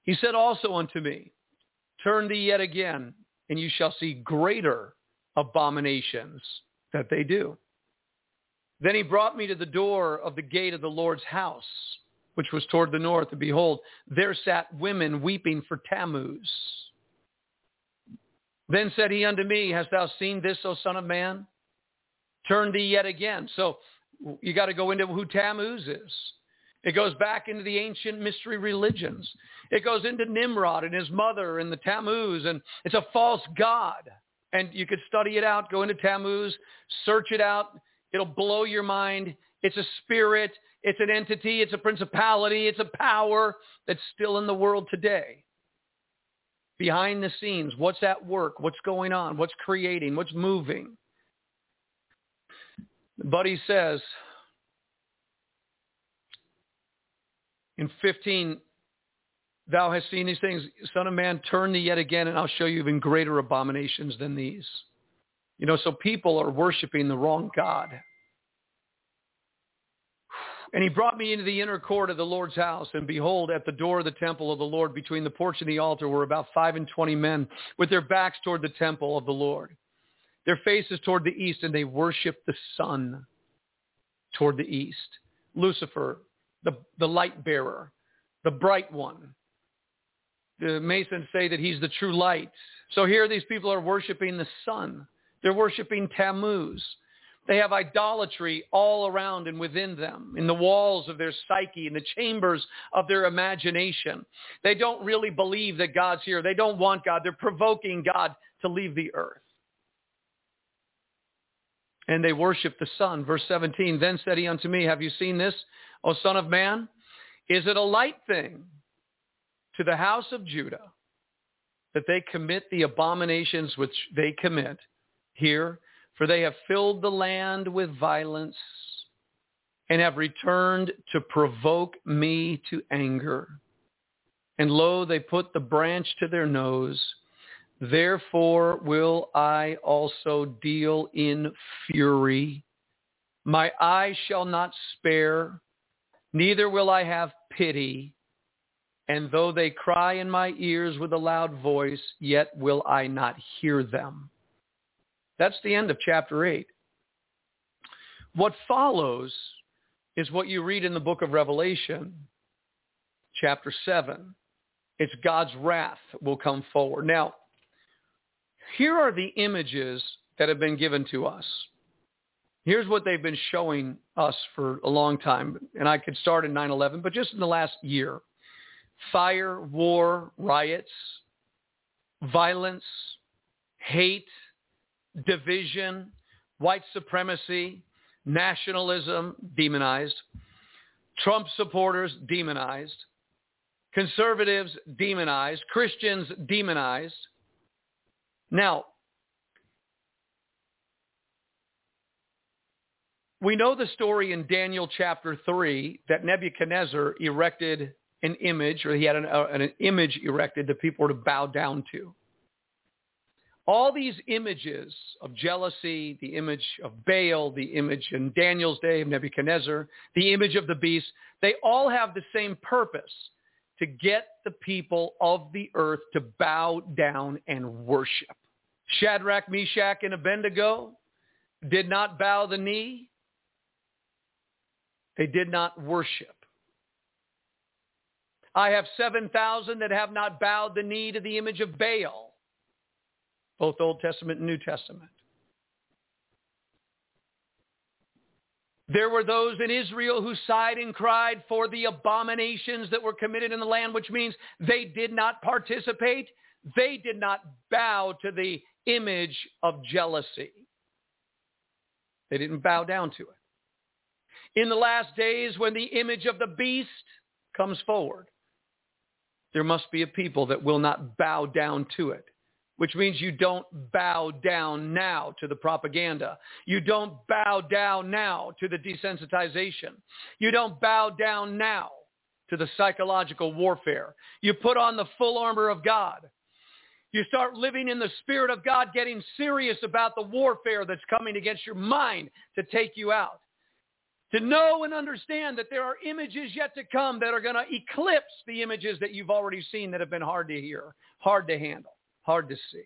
He said also unto me, Turn thee yet again, and you shall see greater abominations that they do. Then he brought me to the door of the gate of the Lord's house, which was toward the north, and behold, there sat women weeping for Tammuz. Then said he unto me, Hast thou seen this, O son of man? Turn thee yet again. So you got to go into who Tammuz is. It goes back into the ancient mystery religions. It goes into Nimrod and his mother and the Tammuz, and it's a false god. And you could study it out, go into Tammuz, search it out. It'll blow your mind. It's a spirit. It's an entity. It's a principality. It's a power that's still in the world today. Behind the scenes, what's at work? What's going on? What's creating? What's moving? Buddy says in 15, Thou hast seen these things. Son of man, turn thee yet again, and I'll show you even greater abominations than these. You know, so people are worshiping the wrong God. And he brought me into the inner court of the Lord's house, and behold, at the door of the temple of the Lord, between the porch and the altar, were about five and twenty men, with their backs toward the temple of the Lord, their faces toward the east, and they worshiped the sun toward the east. Lucifer, the, the light bearer, the bright one, the Masons say that he's the true light. So here these people are worshiping the sun. They're worshiping Tammuz. They have idolatry all around and within them, in the walls of their psyche, in the chambers of their imagination. They don't really believe that God's here. They don't want God. They're provoking God to leave the earth. And they worship the sun. Verse 17, Then said he unto me, Have you seen this, O son of man? Is it a light thing to the house of Judah that they commit the abominations which they commit here, for they have filled the land with violence and have returned to provoke me to anger. And lo, they put the branch to their nose. Therefore will I also deal in fury. My eye shall not spare, neither will I have pity. And though they cry in my ears with a loud voice, yet will I not hear them. That's the end of chapter 8. What follows is what you read in the book of Revelation, chapter 7. It's God's wrath will come forward. Now, here are the images that have been given to us. Here's what they've been showing us for a long time. And I could start in 9-11, but just in the last year fire, war, riots, violence, hate, division, white supremacy, nationalism, demonized, Trump supporters, demonized, conservatives, demonized, Christians, demonized. Now, we know the story in Daniel chapter 3 that Nebuchadnezzar erected an image, or he had an, uh, an image erected that people were to bow down to. All these images of jealousy, the image of Baal, the image in Daniel's day of Nebuchadnezzar, the image of the beast, they all have the same purpose, to get the people of the earth to bow down and worship. Shadrach, Meshach, and Abednego did not bow the knee. They did not worship. I have 7,000 that have not bowed the knee to the image of Baal, both Old Testament and New Testament. There were those in Israel who sighed and cried for the abominations that were committed in the land, which means they did not participate. They did not bow to the image of jealousy. They didn't bow down to it. In the last days, when the image of the beast comes forward, there must be a people that will not bow down to it which means you don't bow down now to the propaganda. You don't bow down now to the desensitization. You don't bow down now to the psychological warfare. You put on the full armor of God. You start living in the Spirit of God, getting serious about the warfare that's coming against your mind to take you out. To know and understand that there are images yet to come that are going to eclipse the images that you've already seen that have been hard to hear, hard to handle hard to see.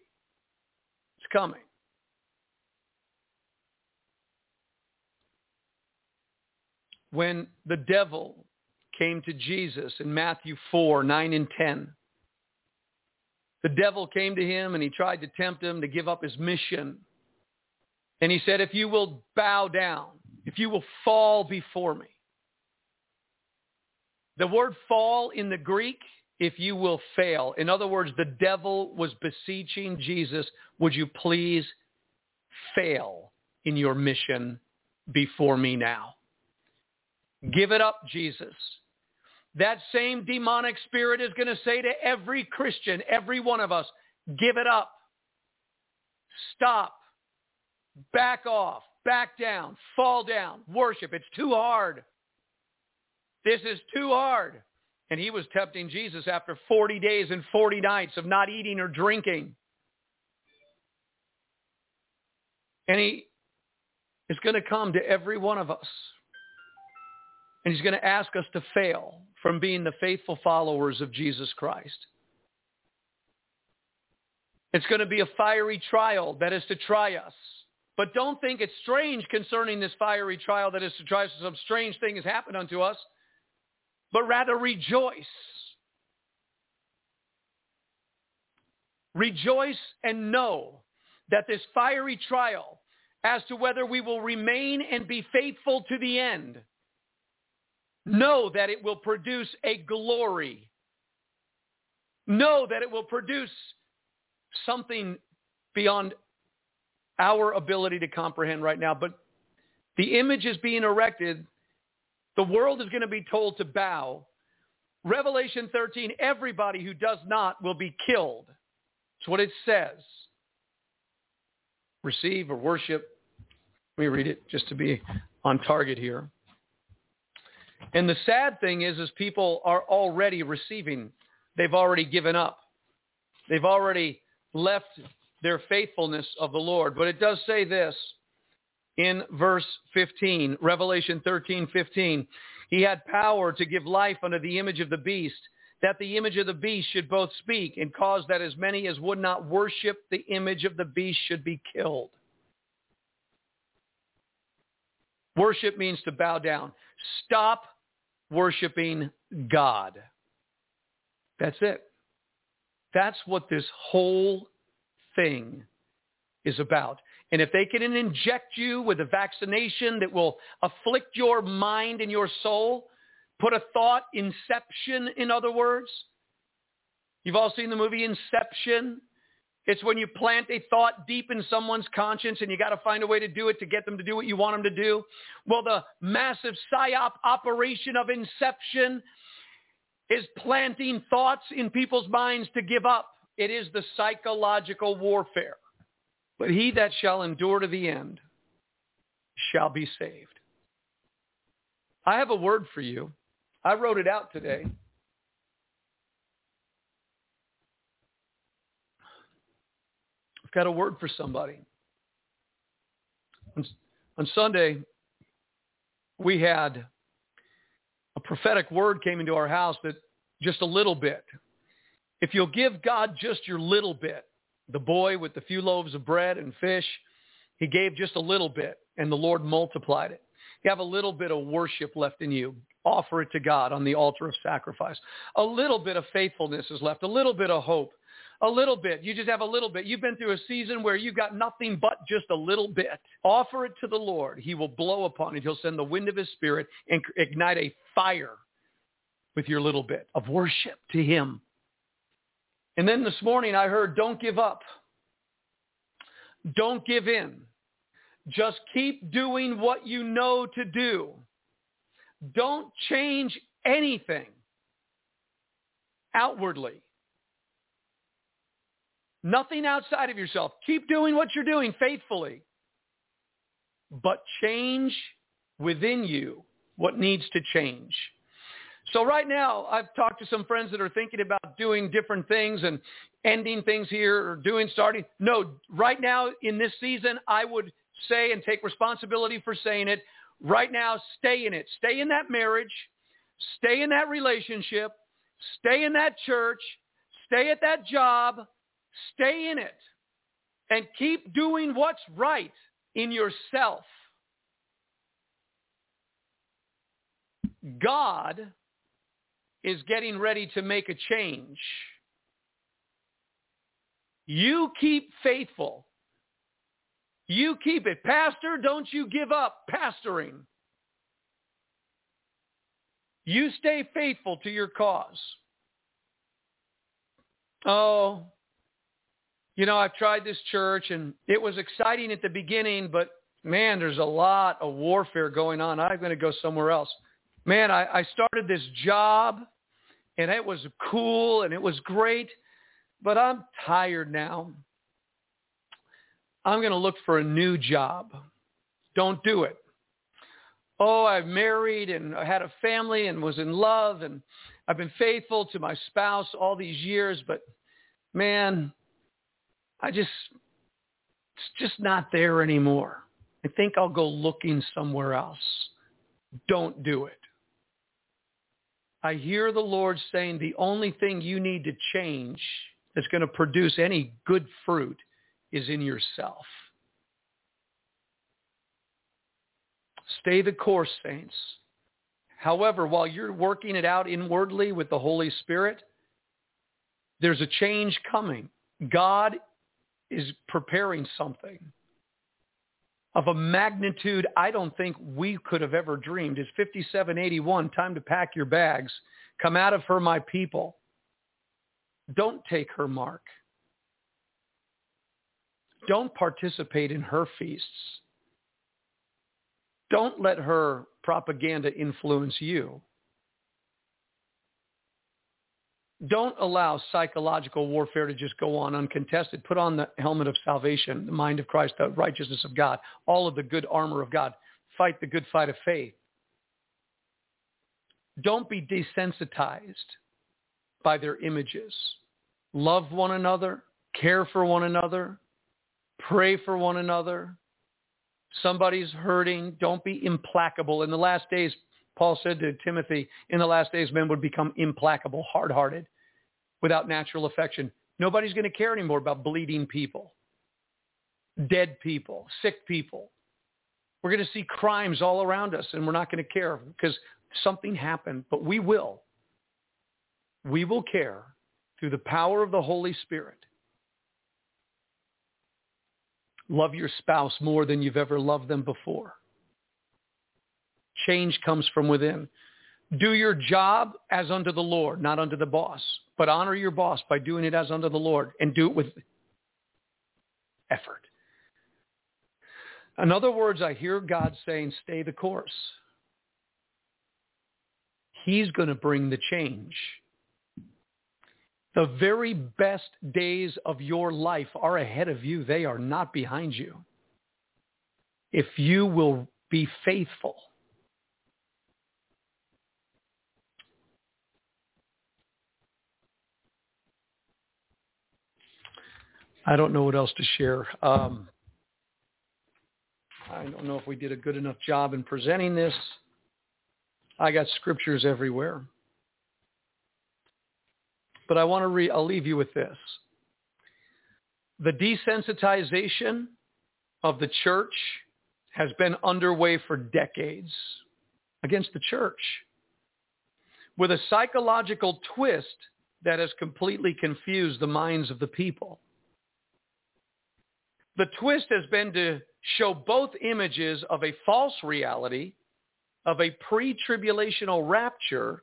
It's coming. When the devil came to Jesus in Matthew 4, 9 and 10, the devil came to him and he tried to tempt him to give up his mission. And he said, if you will bow down, if you will fall before me. The word fall in the Greek if you will fail. In other words, the devil was beseeching Jesus, would you please fail in your mission before me now? Give it up, Jesus. That same demonic spirit is going to say to every Christian, every one of us, give it up. Stop. Back off. Back down. Fall down. Worship. It's too hard. This is too hard. And he was tempting Jesus after 40 days and 40 nights of not eating or drinking. And he is going to come to every one of us. And he's going to ask us to fail from being the faithful followers of Jesus Christ. It's going to be a fiery trial that is to try us. But don't think it's strange concerning this fiery trial that is to try. Some strange thing has happened unto us but rather rejoice. Rejoice and know that this fiery trial as to whether we will remain and be faithful to the end, know that it will produce a glory. Know that it will produce something beyond our ability to comprehend right now. But the image is being erected the world is going to be told to bow. Revelation 13, everybody who does not will be killed. That's what it says. Receive or worship. Let me read it just to be on target here. And the sad thing is, is people are already receiving. They've already given up. They've already left their faithfulness of the Lord. But it does say this in verse 15, Revelation 13, 15. He had power to give life unto the image of the beast, that the image of the beast should both speak and cause that as many as would not worship the image of the beast should be killed. Worship means to bow down. Stop worshiping God. That's it. That's what this whole thing is about. And if they can inject you with a vaccination that will afflict your mind and your soul, put a thought, inception in other words. You've all seen the movie Inception. It's when you plant a thought deep in someone's conscience and you got to find a way to do it to get them to do what you want them to do. Well, the massive psyop operation of Inception is planting thoughts in people's minds to give up. It is the psychological warfare. But he that shall endure to the end shall be saved. I have a word for you. I wrote it out today. I've got a word for somebody. On, on Sunday, we had a prophetic word came into our house that just a little bit. If you'll give God just your little bit, the boy with the few loaves of bread and fish, he gave just a little bit and the Lord multiplied it. You have a little bit of worship left in you. Offer it to God on the altar of sacrifice. A little bit of faithfulness is left, a little bit of hope, a little bit. You just have a little bit. You've been through a season where you've got nothing but just a little bit. Offer it to the Lord. He will blow upon it. He'll send the wind of his spirit and ignite a fire with your little bit of worship to him. And then this morning I heard, don't give up. Don't give in. Just keep doing what you know to do. Don't change anything outwardly. Nothing outside of yourself. Keep doing what you're doing faithfully. But change within you what needs to change. So right now, I've talked to some friends that are thinking about doing different things and ending things here or doing, starting. No, right now in this season, I would say and take responsibility for saying it. Right now, stay in it. Stay in that marriage. Stay in that relationship. Stay in that church. Stay at that job. Stay in it. And keep doing what's right in yourself. God is getting ready to make a change. You keep faithful. You keep it. Pastor, don't you give up pastoring. You stay faithful to your cause. Oh, you know, I've tried this church and it was exciting at the beginning, but man, there's a lot of warfare going on. I'm going to go somewhere else. Man, I, I started this job and it was cool and it was great, but I'm tired now. I'm going to look for a new job. Don't do it. Oh, I've married and I had a family and was in love and I've been faithful to my spouse all these years, but man, I just, it's just not there anymore. I think I'll go looking somewhere else. Don't do it. I hear the Lord saying the only thing you need to change that's going to produce any good fruit is in yourself. Stay the course, saints. However, while you're working it out inwardly with the Holy Spirit, there's a change coming. God is preparing something of a magnitude I don't think we could have ever dreamed. It's 5781, time to pack your bags. Come out of her, my people. Don't take her mark. Don't participate in her feasts. Don't let her propaganda influence you. Don't allow psychological warfare to just go on uncontested. Put on the helmet of salvation, the mind of Christ, the righteousness of God, all of the good armor of God. Fight the good fight of faith. Don't be desensitized by their images. Love one another, care for one another, pray for one another. Somebody's hurting. Don't be implacable. In the last days, Paul said to Timothy, in the last days, men would become implacable, hard-hearted, without natural affection. Nobody's going to care anymore about bleeding people, dead people, sick people. We're going to see crimes all around us, and we're not going to care because something happened, but we will. We will care through the power of the Holy Spirit. Love your spouse more than you've ever loved them before. Change comes from within. Do your job as unto the Lord, not unto the boss. But honor your boss by doing it as unto the Lord and do it with effort. In other words, I hear God saying, stay the course. He's going to bring the change. The very best days of your life are ahead of you. They are not behind you. If you will be faithful I don't know what else to share. Um, I don't know if we did a good enough job in presenting this. I got scriptures everywhere. But I want to re- I'll leave you with this. The desensitization of the church has been underway for decades against the church. With a psychological twist that has completely confused the minds of the people. The twist has been to show both images of a false reality, of a pre-tribulational rapture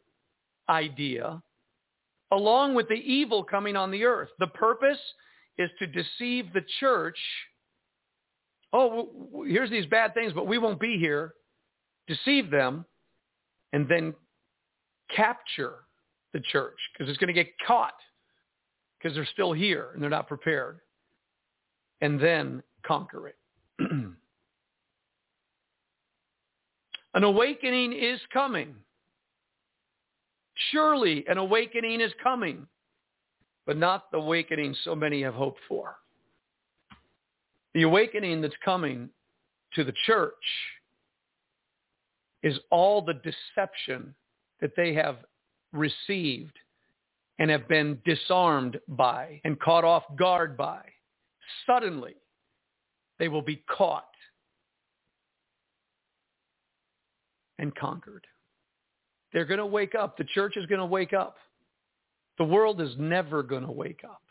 idea, along with the evil coming on the earth. The purpose is to deceive the church. Oh, here's these bad things, but we won't be here. Deceive them and then capture the church because it's going to get caught because they're still here and they're not prepared. And then conquer it. an awakening is coming. Surely an awakening is coming, but not the awakening so many have hoped for. The awakening that's coming to the church is all the deception that they have received and have been disarmed by and caught off guard by. Suddenly, they will be caught and conquered. They're going to wake up. The church is going to wake up. The world is never going to wake up.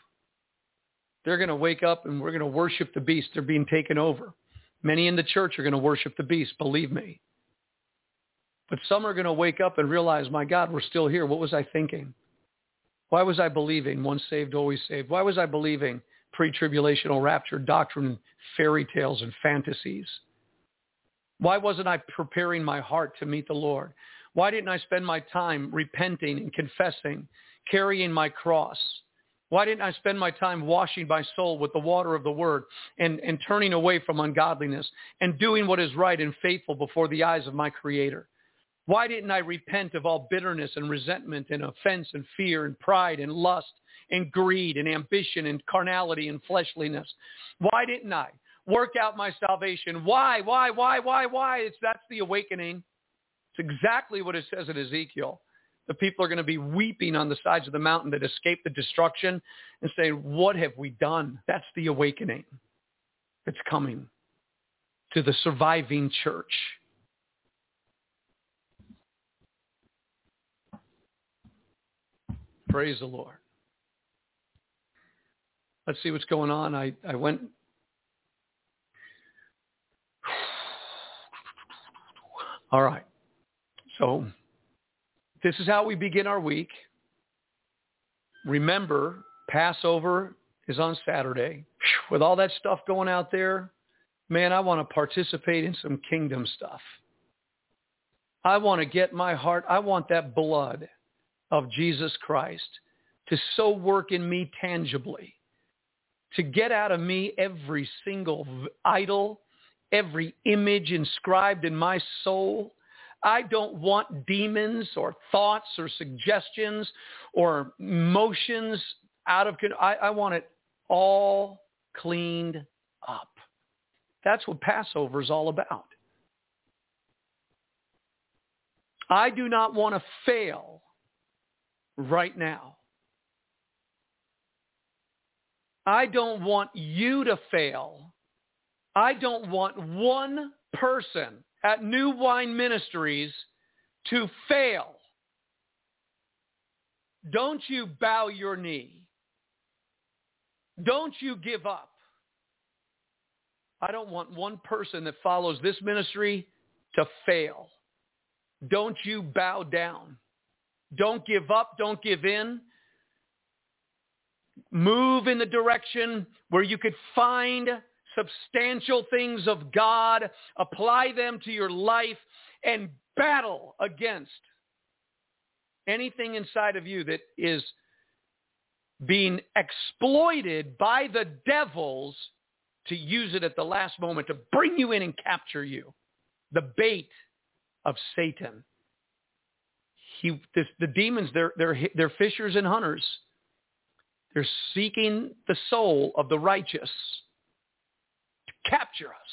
They're going to wake up and we're going to worship the beast. They're being taken over. Many in the church are going to worship the beast, believe me. But some are going to wake up and realize, my God, we're still here. What was I thinking? Why was I believing once saved, always saved? Why was I believing pre-tribulational rapture doctrine, fairy tales, and fantasies? Why wasn't I preparing my heart to meet the Lord? Why didn't I spend my time repenting and confessing, carrying my cross? Why didn't I spend my time washing my soul with the water of the word and, and turning away from ungodliness and doing what is right and faithful before the eyes of my creator? Why didn't I repent of all bitterness and resentment and offense and fear and pride and lust and greed and ambition and carnality and fleshliness? Why didn't I work out my salvation? Why, why, why, why, why? It's, that's the awakening. It's exactly what it says in Ezekiel. The people are going to be weeping on the sides of the mountain that escaped the destruction and say, what have we done? That's the awakening that's coming to the surviving church. Praise the Lord. Let's see what's going on. I, I went All right. So this is how we begin our week. Remember, Passover is on Saturday. With all that stuff going out there, man, I want to participate in some kingdom stuff. I want to get my heart, I want that blood of Jesus Christ to so work in me tangibly, to get out of me every single idol, every image inscribed in my soul. I don't want demons or thoughts or suggestions or motions out of control. I, I want it all cleaned up. That's what Passover is all about. I do not want to fail right now. I don't want you to fail. I don't want one person at New Wine Ministries to fail. Don't you bow your knee. Don't you give up. I don't want one person that follows this ministry to fail. Don't you bow down. Don't give up. Don't give in. Move in the direction where you could find substantial things of God, apply them to your life, and battle against anything inside of you that is being exploited by the devils to use it at the last moment to bring you in and capture you. The bait of Satan. He, the demons, they're, they're, they're fishers and hunters. They're seeking the soul of the righteous to capture us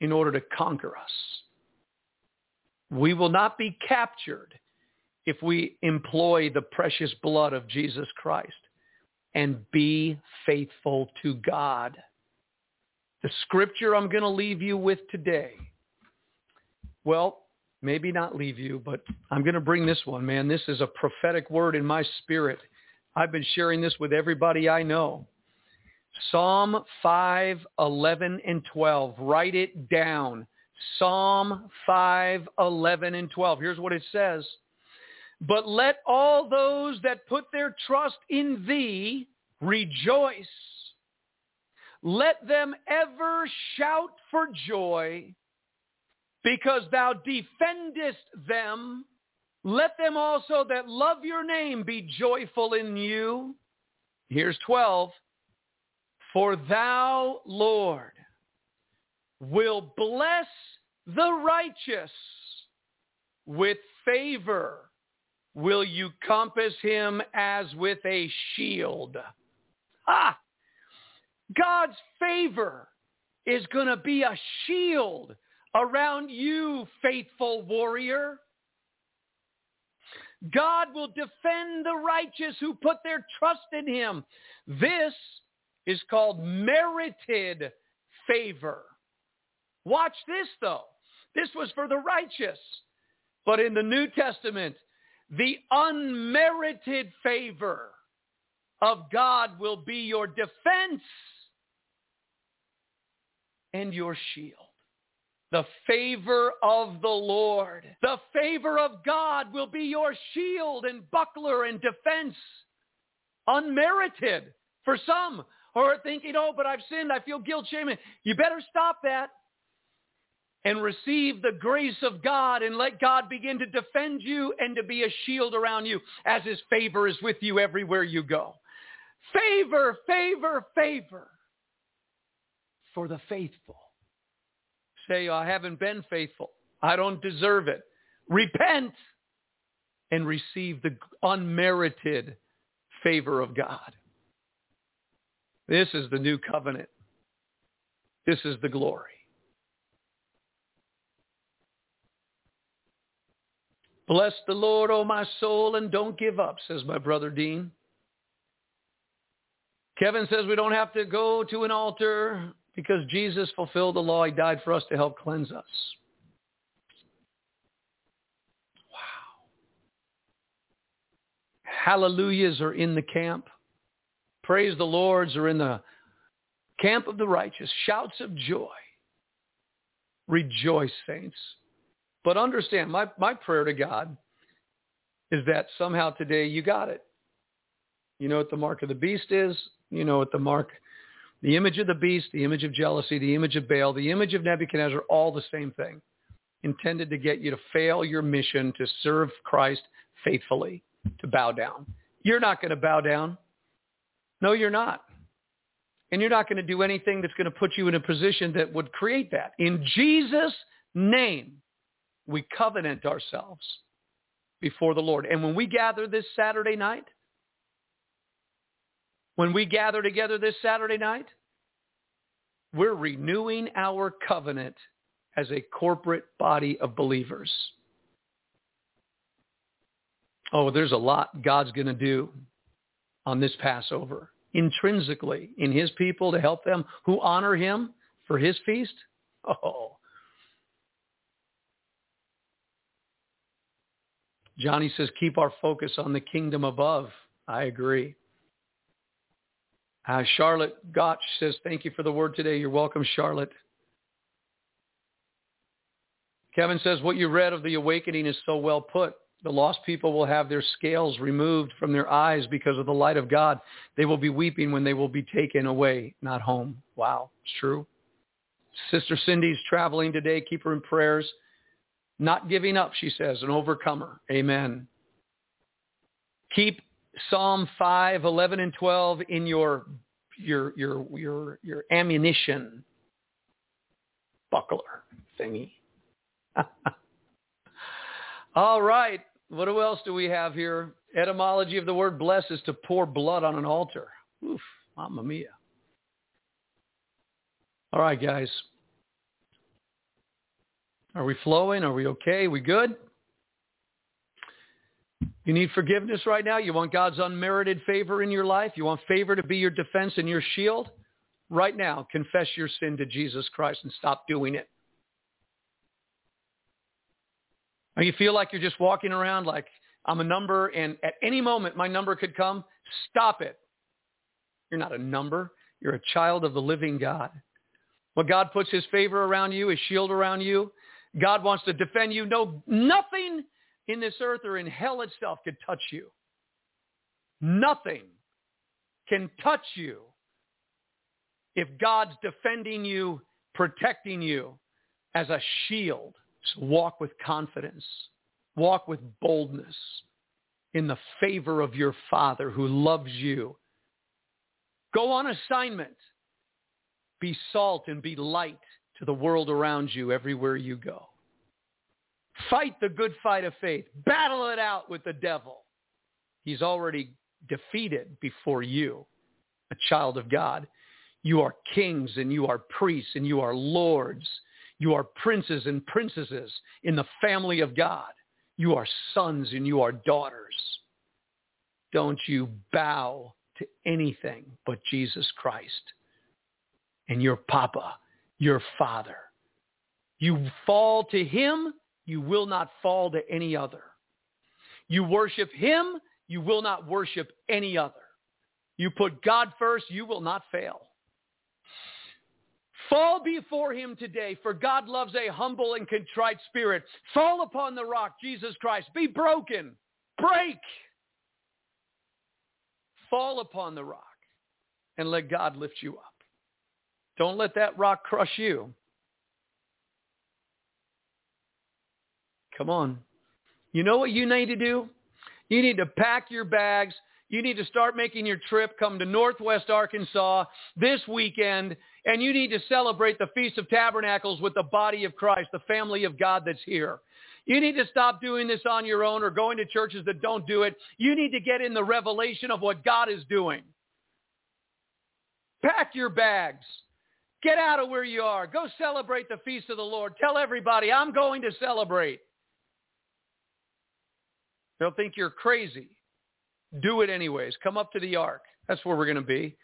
in order to conquer us. We will not be captured if we employ the precious blood of Jesus Christ and be faithful to God. The scripture I'm going to leave you with today, well, maybe not leave you, but I'm going to bring this one, man. This is a prophetic word in my spirit. I've been sharing this with everybody I know. Psalm 5, 11, and 12. Write it down. Psalm 5, 11, and 12. Here's what it says. But let all those that put their trust in thee rejoice. Let them ever shout for joy because thou defendest them. Let them also that love your name be joyful in you. Here's 12. For thou, Lord, will bless the righteous with favor. Will you compass him as with a shield? Ah! God's favor is going to be a shield around you, faithful warrior. God will defend the righteous who put their trust in him. This is called merited favor. Watch this though. This was for the righteous. But in the New Testament, the unmerited favor of God will be your defense and your shield. The favor of the Lord, the favor of God will be your shield and buckler and defense. Unmerited for some who are thinking, oh, but I've sinned. I feel guilt, shame. You better stop that and receive the grace of God and let God begin to defend you and to be a shield around you as his favor is with you everywhere you go. Favor, favor, favor for the faithful. Say, I haven't been faithful. I don't deserve it. Repent and receive the unmerited favor of God. This is the new covenant. This is the glory. Bless the Lord, O oh my soul, and don't give up, says my brother Dean. Kevin says we don't have to go to an altar because Jesus fulfilled the law. He died for us to help cleanse us. Wow. Hallelujahs are in the camp. Praise the Lords are in the camp of the righteous. Shouts of joy. Rejoice, saints. But understand, my, my prayer to God is that somehow today you got it. You know what the mark of the beast is? You know what the mark, the image of the beast, the image of jealousy, the image of Baal, the image of Nebuchadnezzar, all the same thing. Intended to get you to fail your mission to serve Christ faithfully, to bow down. You're not going to bow down. No, you're not. And you're not going to do anything that's going to put you in a position that would create that. In Jesus' name, we covenant ourselves before the Lord. And when we gather this Saturday night, when we gather together this Saturday night, we're renewing our covenant as a corporate body of believers. Oh, there's a lot God's going to do on this Passover intrinsically in his people to help them who honor him for his feast. Oh, Johnny says, keep our focus on the kingdom above. I agree. Uh, Charlotte Gotch says, thank you for the word today. You're welcome, Charlotte. Kevin says, what you read of the awakening is so well put. The lost people will have their scales removed from their eyes because of the light of God. They will be weeping when they will be taken away, not home. Wow, it's true. Sister Cindy's traveling today. Keep her in prayers. Not giving up, she says, an overcomer. Amen. Keep Psalm 5, 11, and 12 in your, your, your, your, your ammunition buckler thingy. All right. What else do we have here? Etymology of the word bless is to pour blood on an altar. Oof, mamma mia. All right, guys. Are we flowing? Are we okay? We good? You need forgiveness right now? You want God's unmerited favor in your life? You want favor to be your defense and your shield? Right now, confess your sin to Jesus Christ and stop doing it. You feel like you're just walking around like I'm a number and at any moment my number could come. Stop it. You're not a number. You're a child of the living God. When God puts his favor around you, his shield around you, God wants to defend you. No, nothing in this earth or in hell itself could touch you. Nothing can touch you if God's defending you, protecting you as a shield. So walk with confidence. Walk with boldness in the favor of your Father who loves you. Go on assignment. Be salt and be light to the world around you everywhere you go. Fight the good fight of faith. Battle it out with the devil. He's already defeated before you, a child of God. You are kings and you are priests and you are lords. You are princes and princesses in the family of God. You are sons and you are daughters. Don't you bow to anything but Jesus Christ and your papa, your father. You fall to him, you will not fall to any other. You worship him, you will not worship any other. You put God first, you will not fail. Fall before him today, for God loves a humble and contrite spirit. Fall upon the rock, Jesus Christ. Be broken. Break. Fall upon the rock and let God lift you up. Don't let that rock crush you. Come on. You know what you need to do? You need to pack your bags. You need to start making your trip, come to Northwest Arkansas this weekend, and you need to celebrate the Feast of Tabernacles with the body of Christ, the family of God that's here. You need to stop doing this on your own or going to churches that don't do it. You need to get in the revelation of what God is doing. Pack your bags. Get out of where you are. Go celebrate the feast of the Lord. Tell everybody, I'm going to celebrate. They'll think you're crazy. Do it anyways. Come up to the ark. That's where we're going to be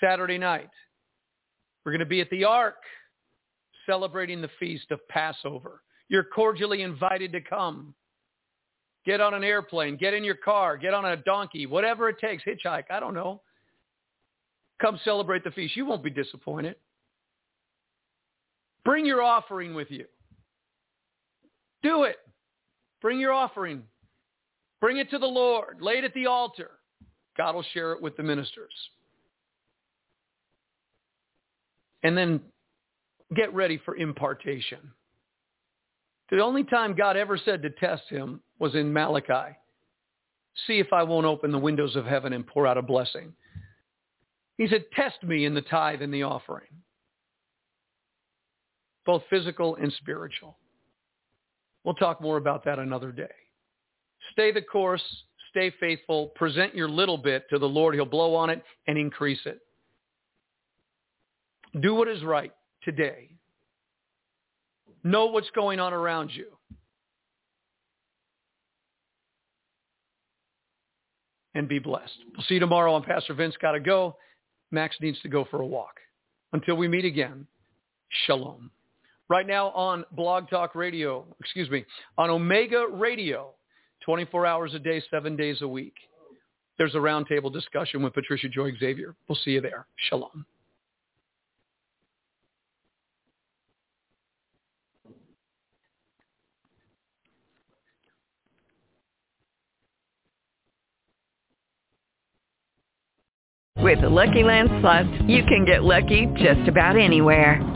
Saturday night. We're going to be at the ark celebrating the feast of Passover. You're cordially invited to come. Get on an airplane. Get in your car. Get on a donkey. Whatever it takes. Hitchhike. I don't know. Come celebrate the feast. You won't be disappointed. Bring your offering with you. Do it. Bring your offering. Bring it to the Lord. Lay it at the altar. God will share it with the ministers. And then get ready for impartation. The only time God ever said to test him was in Malachi. See if I won't open the windows of heaven and pour out a blessing. He said, test me in the tithe and the offering both physical and spiritual. We'll talk more about that another day. Stay the course, stay faithful, present your little bit to the Lord. He'll blow on it and increase it. Do what is right today. Know what's going on around you. And be blessed. We'll see you tomorrow on Pastor Vince Gotta Go. Max needs to go for a walk. Until we meet again, shalom right now on Blog Talk Radio, excuse me, on Omega Radio, 24 hours a day, seven days a week. There's a roundtable discussion with Patricia Joy Xavier. We'll see you there. Shalom. With the Lucky Land Slots, you can get lucky just about anywhere.